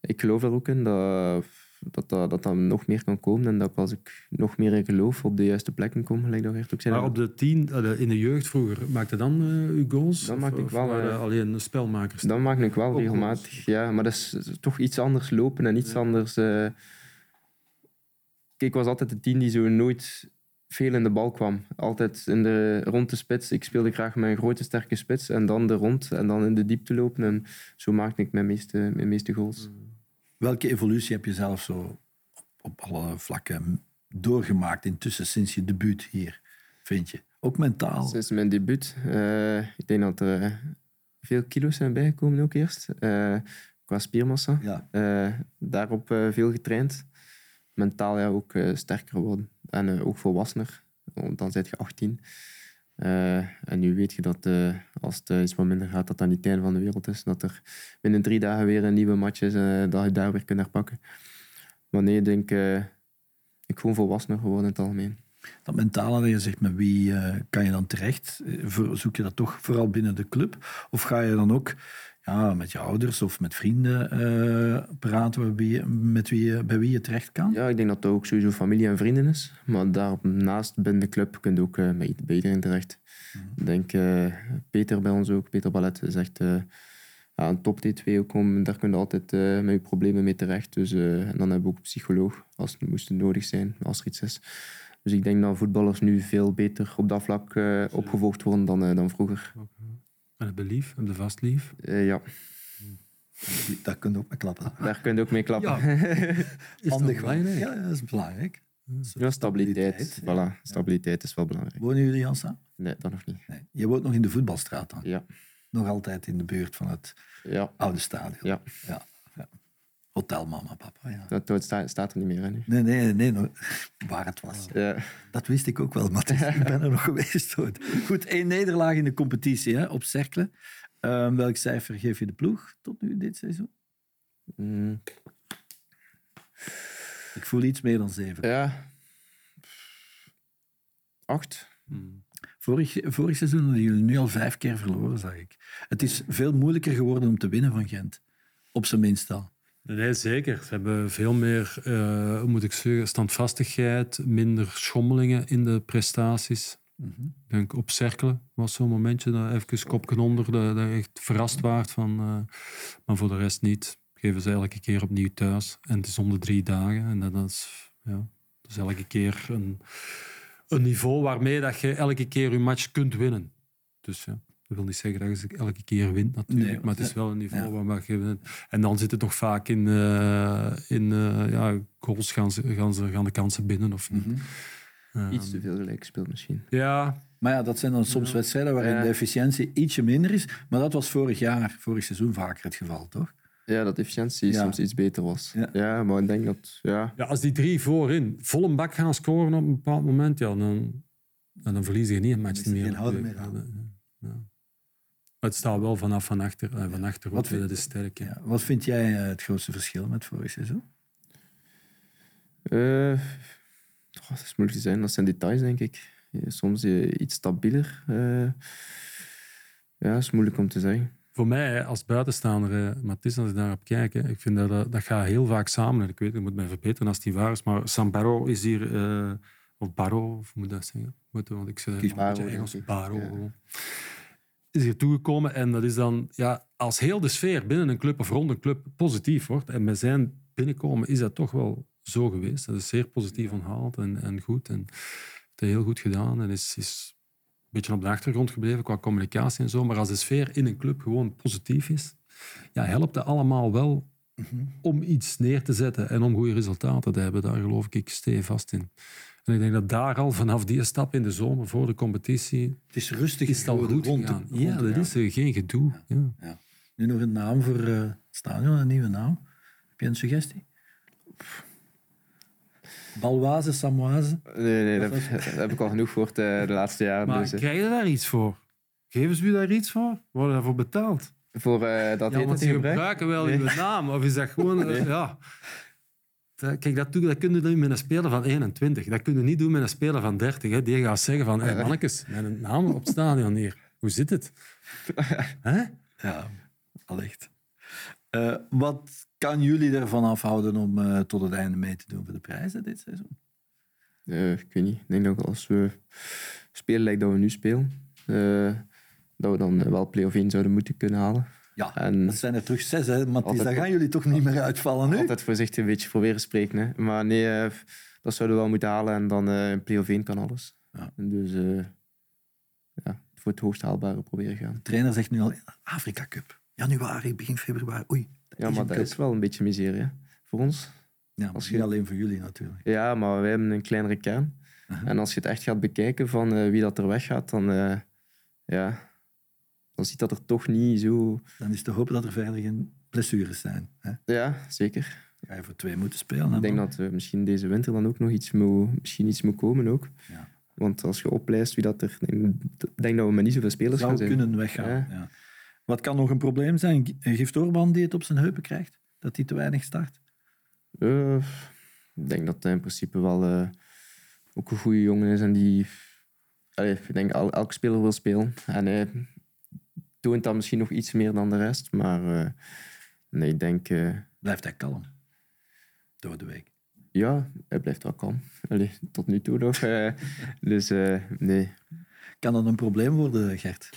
ik geloof er ook in dat dat, dat, dat dat nog meer kan komen. En dat als ik nog meer in geloof op de juiste plekken kom, gelijk dat ook zei. Maar op de tien, eh, in de jeugd vroeger, maakte dan uh, uw goals? Dan maak ik wel. Uh, alleen spelmakers? Dan maak ik wel regelmatig, ja. Maar dat is toch iets anders lopen en iets ja. anders... Uh, Kijk, ik was altijd de tien die zo nooit veel in de bal kwam. Altijd in de, rond de spits. Ik speelde graag met een grote, sterke spits. En dan de rond. En dan in de diepte lopen. En zo maakte ik mijn meeste, mijn meeste goals. Welke evolutie heb je zelf zo op alle vlakken doorgemaakt intussen sinds je debuut hier, vind je? Ook mentaal? Sinds mijn debuut. Uh, ik denk dat er uh, veel kilo's zijn bijgekomen ook eerst. Uh, qua spiermassa. Ja. daarop veel getraind. Mentaal ja, ook sterker geworden. En uh, ook volwassener, want dan zit je 18. Uh, en nu weet je dat als het iets wat minder gaat, dat dat niet het einde van de wereld is. Dat er binnen drie dagen weer een nieuwe match is dat je daar weer kunt herpakken. Maar nee, ik denk ik gewoon volwassener geworden in het algemeen. Dat mentale dat je zegt, met wie eh, kan je dan terecht? Eh, Zoek je dat toch vooral binnen de club? Of ga je dan ook ja, met je ouders of met vrienden eh, praten met wie, je- met wie, je- bij wie je terecht kan? Ja, ik denk dat dat ook sowieso familie en vrienden is. Maar daarnaast binnen de club kun je ook eh, met, bij iedereen terecht. Ik denk eh, Peter bij ons ook, Peter Ballet, is echt eh, ja, een top T2 ook. Om, daar kun je altijd eh, met je problemen mee terecht. Dus, eh, en dan hebben we ook een psycholoog, als het moest nodig zijn, als er iets is. Dus ik denk dat voetballers nu veel beter op dat vlak eh, opgevolgd worden dan, dan vroeger. Het belief, en de vastlief. Eh, ja, Daar kun je ook mee klappen. daar kun je ook mee klappen. Ja. Is Handig belangrijk? Ja, dat is belangrijk. Ja, stabiliteit. ja. Voilà, stabiliteit is wel belangrijk. Wonen jullie al samen? Nee, dat nog niet. Nee. Je woont nog in de voetbalstraat dan? Ja, Nog altijd in de buurt van het ja, oude stadion? ja. ja. Hotel mama, papa, ja. Dat, dat sta- staat er niet meer hè, nu. Nee, nee, nee, no- waar het was. Ja. Dat wist ik ook wel, maar is- ik ben er nog geweest. Hoor. Goed, één nederlaag in de competitie hè, op Cercle. Ehm, welk cijfer geef je de ploeg tot nu dit seizoen? Mm, Ik voel iets meer dan zeven. ja. Acht. Hmm. Vorig, vorig seizoen hadden jullie nu al vijf keer verloren, zag ik. Het is veel moeilijker geworden om te winnen van Gent. Op zijn minst al. Nee, zeker. Ze hebben veel meer, eh, moet ik zeggen, standvastigheid, minder schommelingen in de prestaties. Ik denk op Cerkelen was zo'n momentje dat even kopje onder, dat dat je echt verrast waard van. eh, maar voor de rest niet. Geven ze elke keer opnieuw thuis. En het is om de drie dagen. En dat, is, ja, dat is elke keer een, een niveau waarmee dat je elke keer je match kunt winnen. Dus ja, wil niet zeggen dat je ze elke keer wint natuurlijk. Nee, maar het is wel een niveau ja. waar je wint. En dan zit het nog vaak in, eh, in eh, ja, goals gaan, ze, gaan, ze, gaan de kansen binnen of niet. Mhm. Ehm, Iets te veel gelijk gespeeld misschien. Ja, Maar ja, dat zijn dan soms wedstrijden waarin Ja. de efficiëntie ietsje minder is. Maar dat was vorig jaar, vorig seizoen vaker het geval, toch? Ja, dat de efficiëntie Ja. soms iets beter was. Ja. Ja. maar ik denk dat... Ja, Ja, als die drie voorin vol een bak gaan scoren op een bepaald moment, ja, dan, dan verlies je niet een match Dan is er meer. geen houden meer Ja. Het staat wel vanaf van achter, eh, van achter Wat vind- dat is sterk. hè. Ja. Wat vind jij eh, het grootste verschil met vorig seizoen? Eh, goh, dat is moeilijk te zijn. Dat zijn details, denk ik. Soms iets stabieler. eh. ja, dat is moeilijk om te zeggen. Voor mij, als buitenstaander, eh, maar het is als ik daarop kijk, ik vind dat, dat dat gaat heel vaak samen. En ik weet, ik moet mij verbeteren als het niet waar is, maar Sam Barrow is hier, eh, of Barrow, of hoe moet ik dat zeggen? Moet, want ik zeg Kies een beetje Barrow, Engels. Ja. Is hier toegekomen en dat is dan, ja, als heel de sfeer binnen een club of rond een club positief wordt, en met zijn binnenkomen is dat toch wel zo geweest. Dat is zeer positief onthaald en, en goed. En heeft hij heel goed gedaan en is, is een beetje op de achtergrond gebleven qua communicatie en zo. Maar als de sfeer in een club gewoon positief is, ja, helpt het allemaal wel om iets neer te zetten en om goede resultaten te hebben. Daar geloof ik stevast in. En ik denk dat daar al vanaf die stap in de zomer voor de competitie Het is rustig is het al goed rond de- gegaan. rond Ja, de- dat is er geen gedoe. Ja. Nu nog een naam voor eh, het stadion, een nieuwe naam. Heb je een suggestie? Balwaze, Samoise? Nee, nee, dat, dat heb ik al genoeg gehoord eh, de laatste jaren. Maar dus, eh, krijg je daar iets voor? Geven ze u daar iets voor? Worden daarvoor betaald? voor eh, dat Ja, want ze gebruiken. gebruiken wel Nee. uw naam. Of is dat gewoon... Ja. Dat- Kijk, dat, dat kun je doen met een speler van 21. Dat kun je niet doen met een speler van 30. Hè. Die gaat zeggen van... Hey, mannetjes, met een naam op het stadion hier. Hoe zit het? Hè? Ja, allicht. Eh, wat kan jullie ervan afhouden om eh, tot het einde mee te doen voor de prijzen dit seizoen? Eh, ik weet niet. Ik denk dat als we spelen lijkt dat we nu spelen, eh, dat we dan wel play-off 1 zouden moeten kunnen halen. Ja, En- dat zijn er terug zes, hè, Mathies. Altijd- Daar gaan jullie toch niet meer uitvallen nu? Altijd voorzichtig een beetje proberen spreken. Hè. Maar nee, eh, dat zouden we wel moeten halen en dan eh in play-off 1 kan alles. Ja. En dus eh, ja, voor het hoogst haalbare proberen gaan. De trainer zegt nu al Afrika Cup. Januari, begin februari. Oei. Ja, maar dat Cup. is wel een beetje miserie hè, voor ons. Ja, als als je- niet alleen voor jullie natuurlijk. Ja, maar wij hebben een kleinere kern. Aha. En als je het echt gaat bekijken van wie dat er weggaat, dan, ja, dan ziet dat er toch niet zo... Dan is te hopen dat er verder geen blessures zijn. Hè? Ja, zeker. Ga je voor twee moeten spelen. hè, Ik denk man? dat misschien deze winter dan ook nog iets moet, misschien iets moet komen ook. Ja. Want als je oplijst wie dat er... Ik denk, denk dat we met niet zoveel spelers zou gaan zijn. kunnen weggaan. Ja. Ja. Wat kan nog een probleem zijn? Gift Orban die het op zijn heupen krijgt? Dat hij te weinig start? Eh, ik denk dat hij in principe wel eh, ook een goede jongen is en die... Allee, ik denk el elke speler wil spelen. En hij toont dat misschien nog iets meer dan de rest. Maar uh, nee, ik denk... Uh, Blijft hij kalm? Door de week? Ja, hij blijft wel kalm. Allee, tot nu toe nog. dus nee. Kan dat een probleem worden, Gert?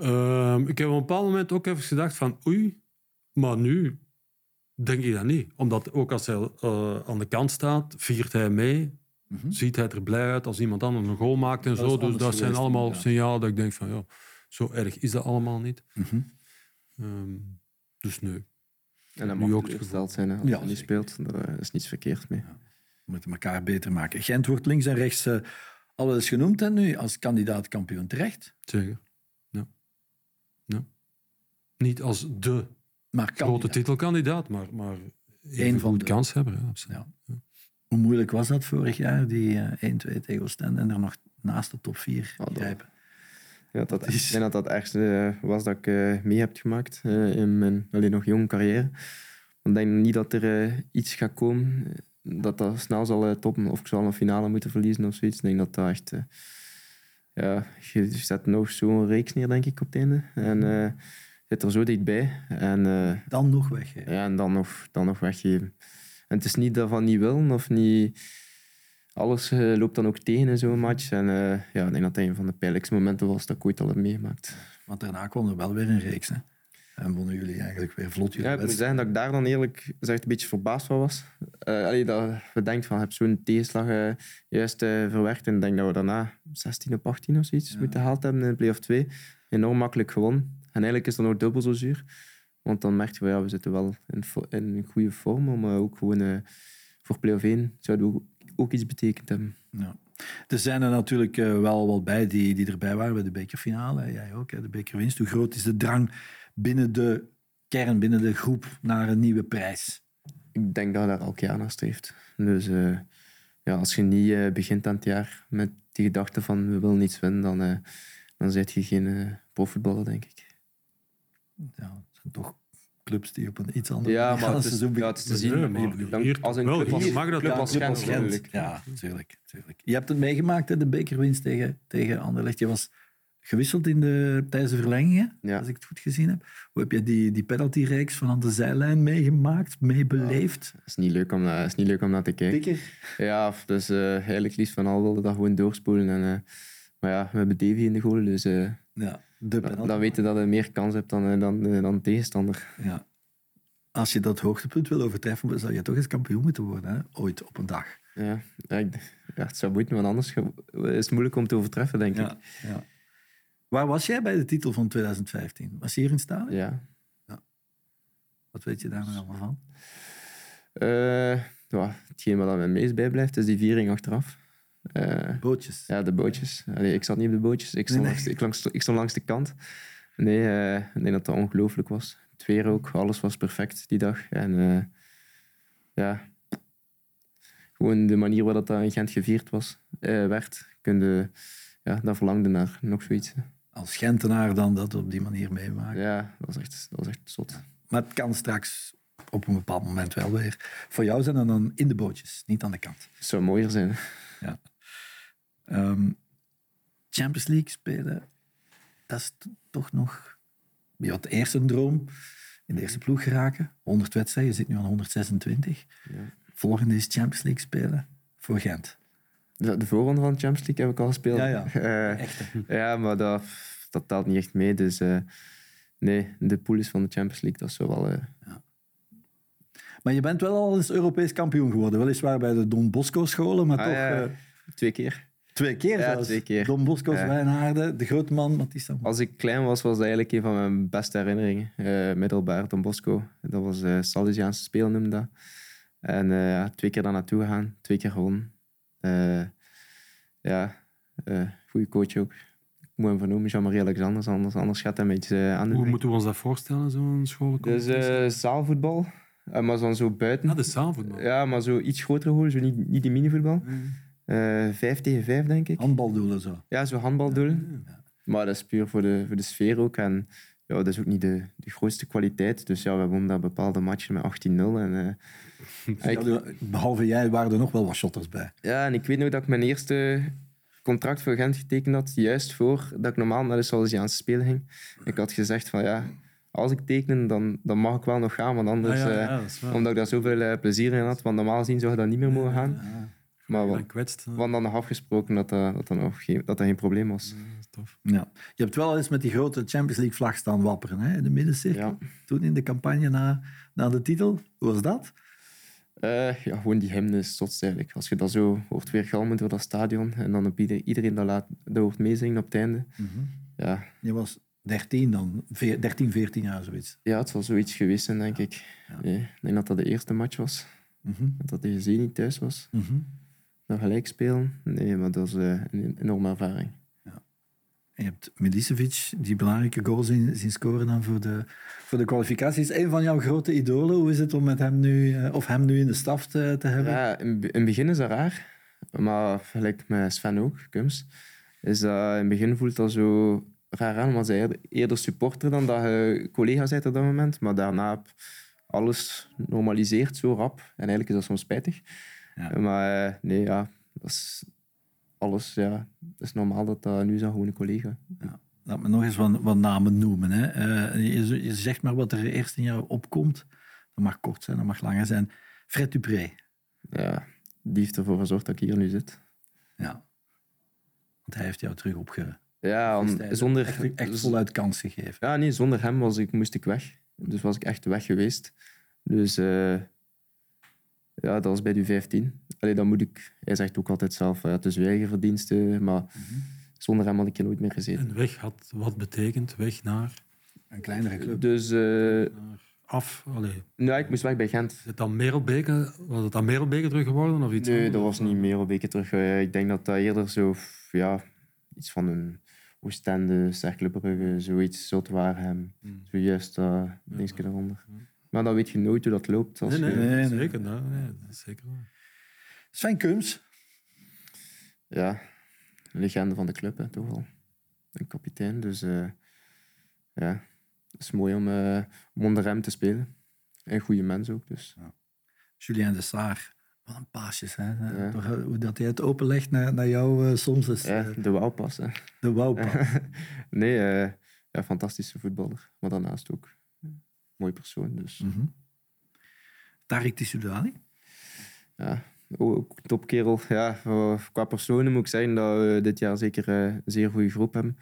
Ehm, ik heb op een bepaald moment ook even gedacht van oei, maar nu denk ik dat niet. Omdat ook als hij uh, aan de kant staat, viert hij mee. Mm -hmm. Ziet hij er blij uit als iemand anders een goal maakt en dat zo. Dus dat zijn allemaal ja. signalen dat ik denk van ja, zo erg is dat allemaal niet. Mm -hmm. um, dus nee. En dat mag ook gesteld zijn hè, als ja, hij niet speelt. Daar is niets verkeerd mee. Ja. We moeten elkaar beter maken. Gent wordt links en rechts uh, al wel eens genoemd en nu als kandidaat kampioen terecht. Zeker. Ja. ja. Niet als de maar grote titelkandidaat, maar, maar een van de kanshebber. Ja, ja. ja. Hoe moeilijk was dat vorig jaar, die uh, 1-2 tegen Oostende en er nog naast de top 4 oh, grijpen? Ja, dat, is... Ik denk dat dat het ergste was dat ik uh, mee heb gemaakt uh, in mijn alleen nog jonge carrière. Ik denk niet dat er iets gaat komen dat dat snel zal toppen of ik zal een finale moeten verliezen of zoiets. Ik denk dat dat echt... ja, je zet nog zo'n reeks neer, denk ik, op het einde. En zit er zo dichtbij. En, uh, dan nog weggeven. Ja, en dan nog, dan nog weggeven. En het is niet dat van niet willen of niet... Alles uh, loopt dan ook tegen in zo'n match. En uh, ja, ik denk dat het een van de pijnlijkste momenten was dat ik ooit al heb meegemaakt. Want daarna kwam er wel weer een reeks. Hè? En wonnen jullie eigenlijk weer vlot Ja, ik moet zeggen dat ik daar dan eerlijk gezegd een beetje verbaasd van was. Uh, allee, dat we denken van, heb zo'n tegenslag uh, juist uh, verwerkt. En ik denk dat we daarna 16 op 18 of zoiets ja. moeten gehaald hebben in de play-off 2. Enorm makkelijk gewonnen. En eigenlijk is dat nog dubbel zo zuur. Want dan merk je wel, ja, we zitten wel in, in een goede vorm. Maar ook gewoon voor play-off 1 zouden we ook iets betekend hebben. Ja. Er zijn er natuurlijk uh, wel wel bij die, die erbij waren bij de bekerfinale. Jij ook, hè, de bekerwinst. Hoe groot is de drang binnen de kern, binnen de groep, naar een nieuwe prijs? Ik denk dat dat elk jaar naar streeft. Dus uh, ja, als je niet uh, begint aan het jaar met die gedachte van we willen iets winnen, dan, uh, dan zit je geen profvoetballer, denk ik. Ja, het zijn toch clubs die op een iets andere ja, maar het is, ja, het is te zien. Hier, als een club als, mag dat club als Gent, Gent. Ja, tuurlijk, tuurlijk. Je hebt het meegemaakt, hè, de bekerwinst tegen, tegen Anderlecht. Je was gewisseld in de, tijdens de verlengingen, ja. als ik het goed gezien heb. Hoe heb je die, die penaltyreeks van aan de zijlijn meegemaakt, meebeleefd? Ja, het is niet leuk om, is niet leuk om naar te kijken. Dikker? Ja, dus uh, eigenlijk liefst van al wilde dat gewoon doorspoelen. En, uh, maar ja, we hebben Davy in de goal, dus ja, de dan, dan weet je dat je meer kans hebt dan, dan, dan tegenstander. Ja. Als je dat hoogtepunt wil overtreffen, zou je toch eens kampioen moeten worden, hè? ooit op een dag. Ja, ja, het zou want anders is het moeilijk om te overtreffen, denk ja, ik. Ja. Waar was jij bij de titel van 2015? Was je hier in staan? Ja. ja. Wat weet je daar nog allemaal van? Uh, ja, hetgeen wat me meest bijblijft, is die viering achteraf. Uh, bootjes? Ja, de bootjes. Allee, ik zat niet op de bootjes, ik stond, nee, nee. Langs, ik, langs, ik stond langs de kant. Nee, uh, ik denk dat dat ongelooflijk was. Het weer ook, alles was perfect die dag. En uh, ja, gewoon de manier waarop dat in Gent gevierd was, werd, kunde, ja, dat verlangde naar nog zoiets als Gentenaar dan dat op die manier meemaken. Ja, dat was echt, dat was echt zot. Maar het kan straks op een bepaald moment wel weer. Voor jou zijn dan, dan in de bootjes, niet aan de kant. Het zou mooier zijn. Ja. Um, Champions League spelen, dat is toch nog... Je had eerst een droom, in de eerste ploeg geraken. 100 wedstrijden, je zit nu aan 126. Ja. Volgende is Champions League spelen voor Gent. De, de voorronde van de Champions League heb ik al gespeeld. Ja, ja. Uh, echt. Ja, maar dat, dat telt niet echt mee. Dus uh, nee, de pool is van de Champions League, dat is zo wel... Uh... Ja. Maar je bent wel al eens Europees kampioen geworden. Weliswaar bij de Don Bosco scholen, maar ah, toch... Ja, twee keer. Twee keer ja, zelfs. twee keer. Don Bosco's Ja. Wijnaarden, de grote man. Als ik klein was, was dat eigenlijk een van mijn beste herinneringen. Eh, middelbaar, Don Bosco. Dat was eh Salesiaanse spelen noemde dat. En eh, ja, twee keer daar naartoe gegaan, twee keer gewonnen. Eh, ja, eh goede coach ook. Ik moet hem vernoemen, Jean-Marie Alexanders, anders, anders gaat hij een beetje aan de Hoe moeten we ons dat voorstellen, zo'n Dus schoolcompetitie? eh, zaalvoetbal, maar dan zo buiten. ja, de zaalvoetbal. Ja, maar zo iets grotere goal, zo niet, niet die minivoetbal. Eh vijf tegen vijf, denk ik. Handbaldoelen zo. Ja, zo handbaldoelen. Maar dat is puur voor de, voor de sfeer ook. En ja, dat is ook niet de, de grootste kwaliteit. Dus ja, we wonnen daar bepaalde matchen met 18-0. En, eh, ik- Behalve jij waren er nog wel wat shotters bij. ja, en ik weet nog dat ik mijn eerste contract voor Gent getekend had, juist voor dat ik normaal naar de Salesiaanse Spelen ging. Ik had gezegd van ja, als ik teken, dan, dan mag ik wel nog gaan, want anders... Ah, ja, eh, ja, dat omdat ik daar zoveel eh, plezier in had, want normaal gezien zou je dat niet meer mogen gaan. Maar Dan we kwetst. we hadden dan nog afgesproken dat dat, dat, dat, nog geen, dat dat geen probleem was. Is tof. Ja. Je hebt wel eens met die grote Champions League vlag staan wapperen, hè? in de middencirkel. Ja. Toen in de campagne na, na de titel. Hoe was dat? Eh, ja, gewoon die hymne is eigenlijk. Als je dat zo hoort weer galmen door dat stadion en dan op ieder, iedereen dat, laat, dat hoort meezingen op het einde. Ja, Je was 13 dan, Veer- 13, 14 jaar zoiets. ja, het zal zoiets geweest zijn, denk ik. Ja. Nee, ik denk dat dat de eerste match was. Mhm. Dat dat tegen Zenit thuis was. Mhm. Dat gelijk spelen. Nee, maar dat is eh, een enorme ervaring. En je hebt Milicevic, die belangrijke goal zien, zien scoren dan voor de, voor de kwalificaties. Een van jouw grote idolen. Hoe is het om met hem nu, eh, of hem nu in de staf te, te hebben? Ja, in, in het begin is dat raar. Maar gelijk met Sven ook, Kums, is dat in het begin voelt dat zo raar aan. Want hij eerder, eerder supporter dan dat je collega bent op dat moment. Maar daarna alles normaliseert zo rap. En eigenlijk is dat soms spijtig. Ja. Maar eh, nee, ja, dat is alles. Ja, het is normaal dat dat nu gewoon een collega. Laat me nog eens wat, wat namen noemen. Hè. Eh, je, je zegt maar wat er eerst in jou opkomt. Dat mag kort zijn, dat mag langer zijn. Fred Dupré. Ja, die heeft ervoor gezorgd dat ik hier nu zit. Ja. Want hij heeft jou terug opge... Ja, om- zonder, Echt, echt voluit kans gegeven. Ja, nee, zonder hem was ik, moest ik weg. Dus was ik echt weg geweest. Dus eh, ja, dat was bij de 15. Allee, dan moet ik, hij zegt ook altijd zelf, ja, het is uw eigen verdienste, maar zonder hem had ik er nooit meer gezeten. En weg had wat betekent, weg naar, Een kleinere club. Dus eh, naar af. Allee. ja, ik moest weg bij Gent. Is het dan Merelbeke, was het dan Merelbeke terug geworden of iets Nee, anders? dat was niet beetje terug. Eh, Ik denk dat dat eerder zo, ja, iets van een Oostende, Cercle Brugge, zoiets, Zotwaarhem. Hmm. Zojuist dat dingetje daaronder. Maar dan weet je nooit hoe dat loopt. Als Nee, nee, je- Nee, nee. zeker. Nee, zeker. Sven Kums. ja, een legende van de club, hè, toch wel. Een kapitein, dus eh, ja, het is mooi om, eh, om onder hem te spelen. En een goede mens ook, dus. Julien de Saar. Wat een paasjes. Hè? Ja. Toch, eh, Hoe dat hij het openlegt naar, naar jou soms. Is, Ja, de wauwpas, hè. de nee, eh, ja, fantastische voetballer. Maar daarnaast ook mooi persoon, dus Mhm. Tariq Tissoudali. ja. Ook topkerel. Ja, voor- qua personen moet ik zeggen dat we dit jaar zeker eh, een zeer goede groep hebben.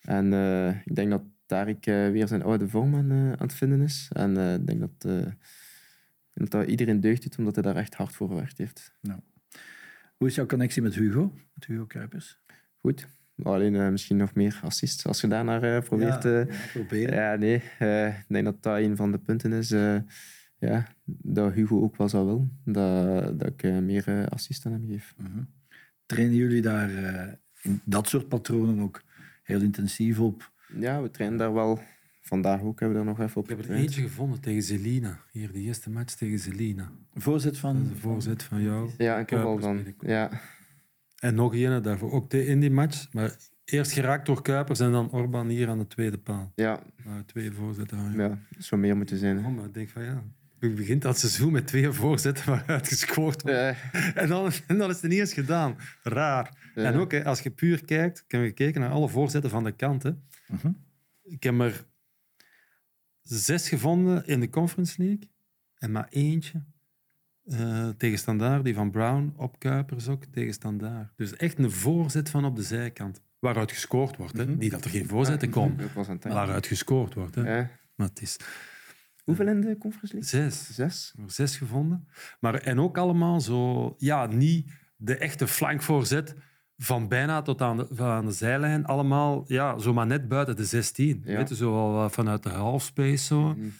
En eh, ik denk dat Tarik eh, weer zijn oude vorm aan, eh, aan het vinden is. En eh, ik denk dat, eh, dat dat iedereen deugd doet, omdat hij daar echt hard voor gewerkt heeft. Hoe is jouw connectie met Hugo? Met Hugo Kuipers? Goed. Maar alleen eh, misschien nog meer assists, als je daarnaar eh probeert... ja, eh, ja, proberen. Ja, nee. eh, ik denk dat dat een van de punten is. eh, ja, dat Hugo ook wel zou willen. Dat, dat ik meer eh, assist aan hem geef. Mhm. Trainen jullie daar eh, in dat soort patronen ook heel intensief op? Ja, we trainen daar wel. Vandaag ook hebben we er nog even op Ik heb er eentje gevonden tegen Zelina. Hier, de eerste match tegen Zelina. Voorzet van... de voorzet van jou. Ja, ik heb al dan. Ja, En nog een daarvoor, ook in die match. Maar eerst geraakt door Kuipers en dan Orban hier aan de tweede paal. ja, Nou, twee voorzetten ja, dat zou meer moeten zijn. Oh, maar ik denk van ja. Je begint dat seizoen met twee voorzetten waaruit gescoord wordt. En, dan, en dan is het niet eens gedaan. Raar. Ja. En ook, hè, als je puur kijkt, ik heb gekeken naar alle voorzetten van de kanten. Mhm. Ik heb er zes gevonden in de Conference League. En maar eentje eh, tegen Standaard, die van Brown, op Kuipers ook, tegen Standaard. Dus echt een voorzet van op de zijkant. Waaruit gescoord wordt. Hè. Mhm. Niet dat er geen voorzetten maar denken. waaruit gescoord wordt. Hè. Ja. Maar het is Hoeveel in de Conference League? zes. Zes. Zes gevonden. Maar, en ook allemaal zo, ja, niet de echte flankvoorzet van bijna tot aan de, van aan de zijlijn. Allemaal, ja, zomaar net buiten de 16. Ja. Weet je, zo wat vanuit de halfspace zo. Mm.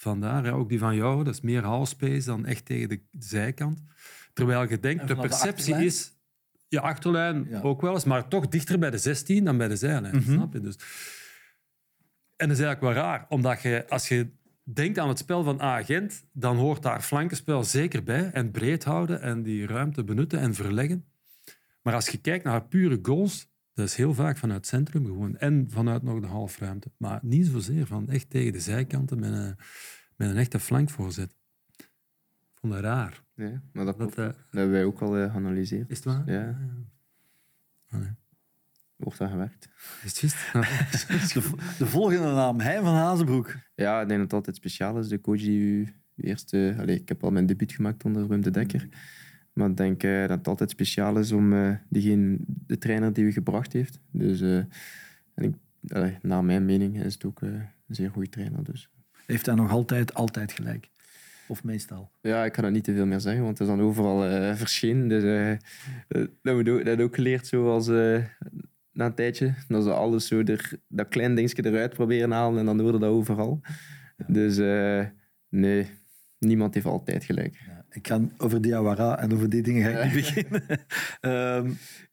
Vandaar, ook die van jou, dat is meer halfspace dan echt tegen de zijkant. Terwijl je denkt, En de perceptie is... Ja, achterlijn Ja. ook wel eens, maar toch dichter bij de 16 dan bij de zijlijn. Mhm. Snap je? Dus. En dat is eigenlijk wel raar, omdat je, als je denkt aan het spel van agent, dan hoort daar flankenspel zeker bij. En breed houden en die ruimte benutten en verleggen. Maar als je kijkt naar pure goals, Dat is heel vaak vanuit het centrum gewoon. En vanuit nog de halfruimte. Maar niet zozeer van echt tegen de zijkanten met een, met een echte flankvoorzet. Ik vond dat raar. Nee, maar dat, Dat, klopt. eh, dat hebben wij ook al eh, geanalyseerd. is het waar? Ja. Ah, nee. Wordt daar gewerkt. Is het juist? De, de volgende naam, Hein van Hazenbroek. Ja, ik denk dat het altijd speciaal is. De coach die u u eerst... eh, allee, ik heb al mijn debuut gemaakt onder Wim de Dekker. Maar ik denk eh, dat het altijd speciaal is om eh, diegene, de trainer die u gebracht heeft. Dus eh, en ik, naar mijn mening is het ook een zeer goede trainer. Dus. Heeft hij nog altijd, altijd gelijk? Of meestal? Ja, ik kan er niet te veel meer zeggen, want het is dan overal eh verschenen. Dus dat hebben we ook, dat we ook geleerd zoals na een tijdje. Dat ze alles zo er, dat klein dingetje eruit proberen halen en dan hoorde dat overal. Dus nee, niemand heeft altijd gelijk. Ja, ik ga over Diawara en over die dingen ga ik niet beginnen. Ehm,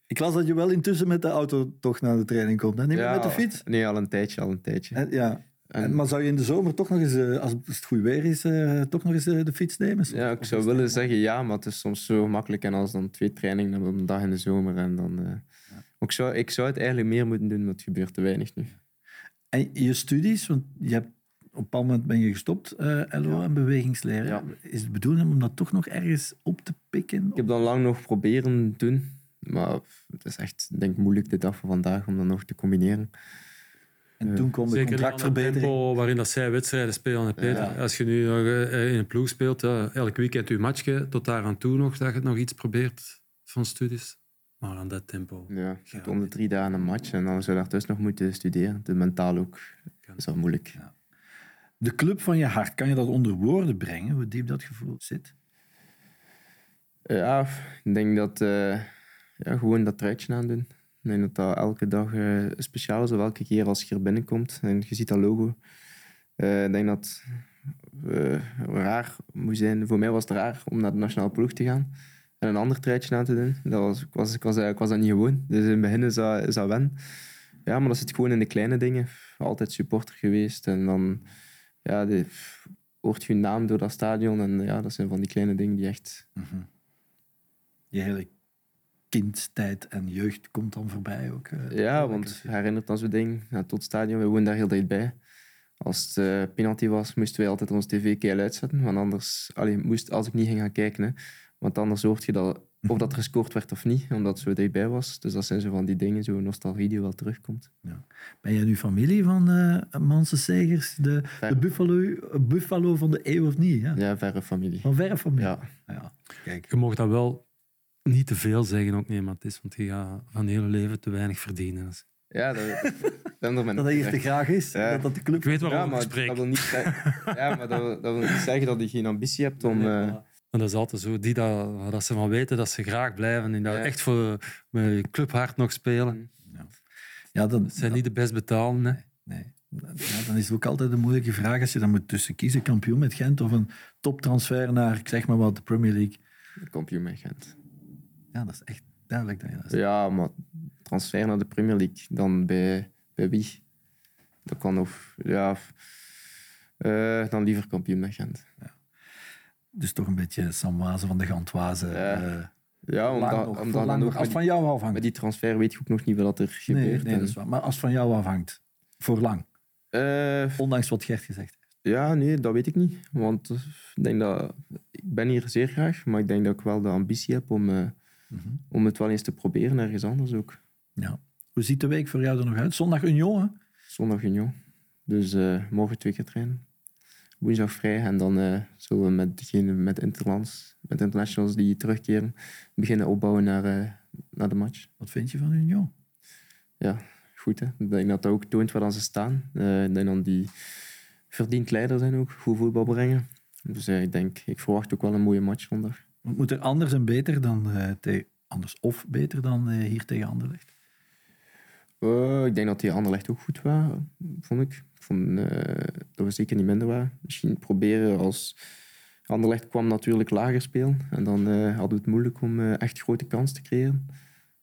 ik las dat je wel intussen met de auto toch naar de training komt. Hè? Niet meer met de fiets? Nee, al een tijdje, al een tijdje. En, ja. En- maar zou je in de zomer toch nog eens, eh, als het goed weer is, eh, toch nog eens eh, de fiets nemen? Ja, ik zou willen zeggen ja, maar het is soms zo makkelijk. En als dan twee trainingen op een dag in de zomer. En dan, ik, zou, ik zou het eigenlijk meer moeten doen, maar het gebeurt te weinig nu. En je studies, want je hebt, op een bepaald moment ben je gestopt, eh LO en bewegingsleren. Ja. Is het bedoeling om dat toch nog ergens op te pikken? Ik heb dat lang nog proberen doen. Maar het is echt, denk ik, moeilijk de dag van vandaag om dat nog te combineren. En toen kwam de Zeker contractverbetering. tempo waarin dat zij wedstrijden spelen. Peter. Ja. Als je nu nog eh, in een ploeg speelt, ja, elk weekend je matchje, tot daar aan toe nog, dat je nog iets probeert van studies. Maar aan dat tempo. Ja, Ja. om de drie dagen een match en dan zou je daartussen nog moeten studeren. De mentaal ook. Is wel moeilijk. De club van je hart, kan je dat onder woorden brengen, hoe diep dat gevoel zit? Ja, ik denk dat eh, ja, gewoon dat truitje aandoen. Ik denk dat dat elke dag eh, speciaal is, elke keer als je er binnenkomt en je ziet dat logo. Eh, ik denk dat raar moet zijn. Voor mij was het raar om naar de nationale ploeg te gaan en een ander truitje aan te doen. Dat was, ik, was, ik, was, dat niet gewoon. Dus in het begin is dat, is wen. Ja, maar dat zit gewoon in de kleine dingen. Altijd supporter geweest en dan ja, de, hoort je naam door dat stadion. En ja, dat zijn van die kleine dingen die echt Je hele kindtijd en jeugd komt dan voorbij ook. eh, Ja, want herinnert aan zo'n ding. Ja, tot het stadion, we woonden daar heel dicht bij. Als het eh, penalty was, moesten wij altijd ons tv keil uitzetten. Want anders, allee, moest, als ik niet ging gaan kijken, hè, want anders hoort je dat, of dat er gescoord werd of niet, omdat het zo dichtbij was. Dus dat zijn zo van die dingen, zo'n nostalgie die wel terugkomt. Ben jij nu familie van eh Manse Segers, de, de buffalo, buffalo van de eeuw of niet? Ja? Ja, verre familie. Van verre familie. Ja, Ja, Kijk, Je mag dat wel niet te veel zeggen, ook niet, Mathis, want je gaat van hele leven te weinig verdienen. ja dat, dat, dat, dat dat hier te graag is, Ja. dat dat de club... Ik weet ja, waarom maar ik spreek. dat wil niet zeggen, ja, maar dat, wil- dat wil niet zeggen dat je geen ambitie hebt om... eh, Maar dat is altijd zo. Die dat, dat ze van weten dat ze graag blijven en dat Ja. echt voor met je clubhart nog spelen. Ja, dat, Dat zijn niet de best betalen. Hè. Nee. Ja, dan is het ook altijd een moeilijke vraag als je dan moet tussen kiezen, kampioen met Gent of een toptransfer naar, ik zeg maar wat, de Premier League. kampioen met Gent. Ja, dat is echt duidelijk dat je dat zegt. Ja, maar transfer naar de Premier League, dan bij, bij wie? Dat kan of ja, eh, dan liever kampioen met Gent. Dus toch een beetje Samwaze van de Gantwaze. Ja. eh, Ja, lang omdat, nog, omdat voor lang dan nog. Als van jou afhangt. met die transfer weet je ook nog niet wat er nee, gebeurt. nee, En, dat is waar. Maar als van jou afhangt, voor lang. eh, Ondanks wat Gert gezegd heeft. ja, nee, dat weet ik niet. Want eh, ik denk dat ik ben hier zeer graag, maar ik denk dat ik wel de ambitie heb om, Mhm. om het wel eens te proberen ergens anders ook. Ja. Hoe ziet de week voor jou er nog uit? Zondag Union, hè? Zondag Union. Dus morgen twee keer trainen. Woensdag vrij en dan eh, zullen we met degene met interlands, met internationals die terugkeren, beginnen opbouwen naar, eh, naar de match. Wat vind je van Union? Ja, goed hè. Ik denk dat dat ook toont waar dan ze staan. Eh, ik denk dat die verdiend leider zijn ook, goed voetbal brengen. Dus ik denk, ik verwacht ook wel een mooie match. Wat moet er anders en beter dan eh, te- anders of beter dan hier tegen Anderlecht? Eh, ik denk dat die Anderlecht ook goed was, vond ik. Ik vond eh, dat we zeker niet minder waren. Misschien proberen als... Anderlecht kwam natuurlijk lager spelen. En dan eh, hadden we het moeilijk om eh, echt grote kans te creëren.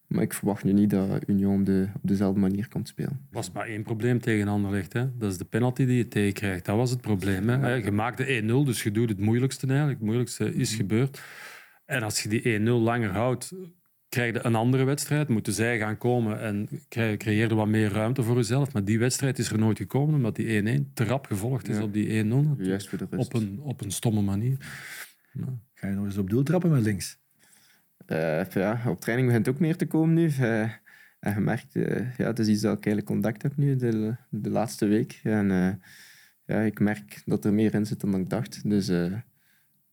Maar ik verwacht nu niet dat Union de, op dezelfde manier komt spelen. Er was maar één probleem tegen Anderlecht. Hè. Dat is de penalty die je tegenkrijgt. Dat was het probleem. Hè. Je maakte 1-0, dus je doet het moeilijkste eigenlijk. Het moeilijkste is gebeurd. En als je die 1-0 langer houdt, krijg je een andere wedstrijd. Moeten zij gaan komen en krijg- creëer je wat meer ruimte voor jezelf. Maar die wedstrijd is er nooit gekomen, omdat die 1-1 te rap gevolgd is Ja. op die 1-0. Juist voor de rust. Op een, op een stomme manier. Ga je nog eens op doel trappen met links? Eh, ja, op training begint het ook meer te komen nu. Eh, en je merkt, eh, ja, het is iets dat ik eigenlijk contact heb nu de, de laatste week. En eh, ja, ik merk dat er meer in zit dan ik dacht. Dus eh, ja,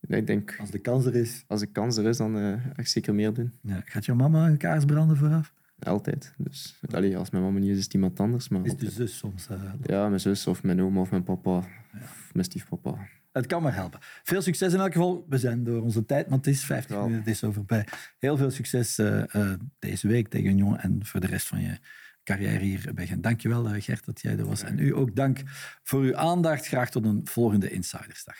ik denk, Als de kans er is. als de kans er is, dan eh, ga ik zeker meer doen. Ja. Gaat jouw mama een kaars branden vooraf? Altijd. Dus allee, als mijn mama niet is, is het iemand anders. Maar Is de zus soms? eh, Ja, mijn zus of mijn oma of mijn papa. Of mijn stiefpapa. Het kan maar helpen. Veel succes in elk geval. We zijn door onze tijd, want het is 50 Ja. minuten, het is zo voorbij. Heel veel succes eh, deze week tegen Union en voor de rest van je carrière hier bij Gent. Dankjewel Gert dat jij er was. En u ook dank voor uw aandacht. Graag tot een volgende Insidersdag.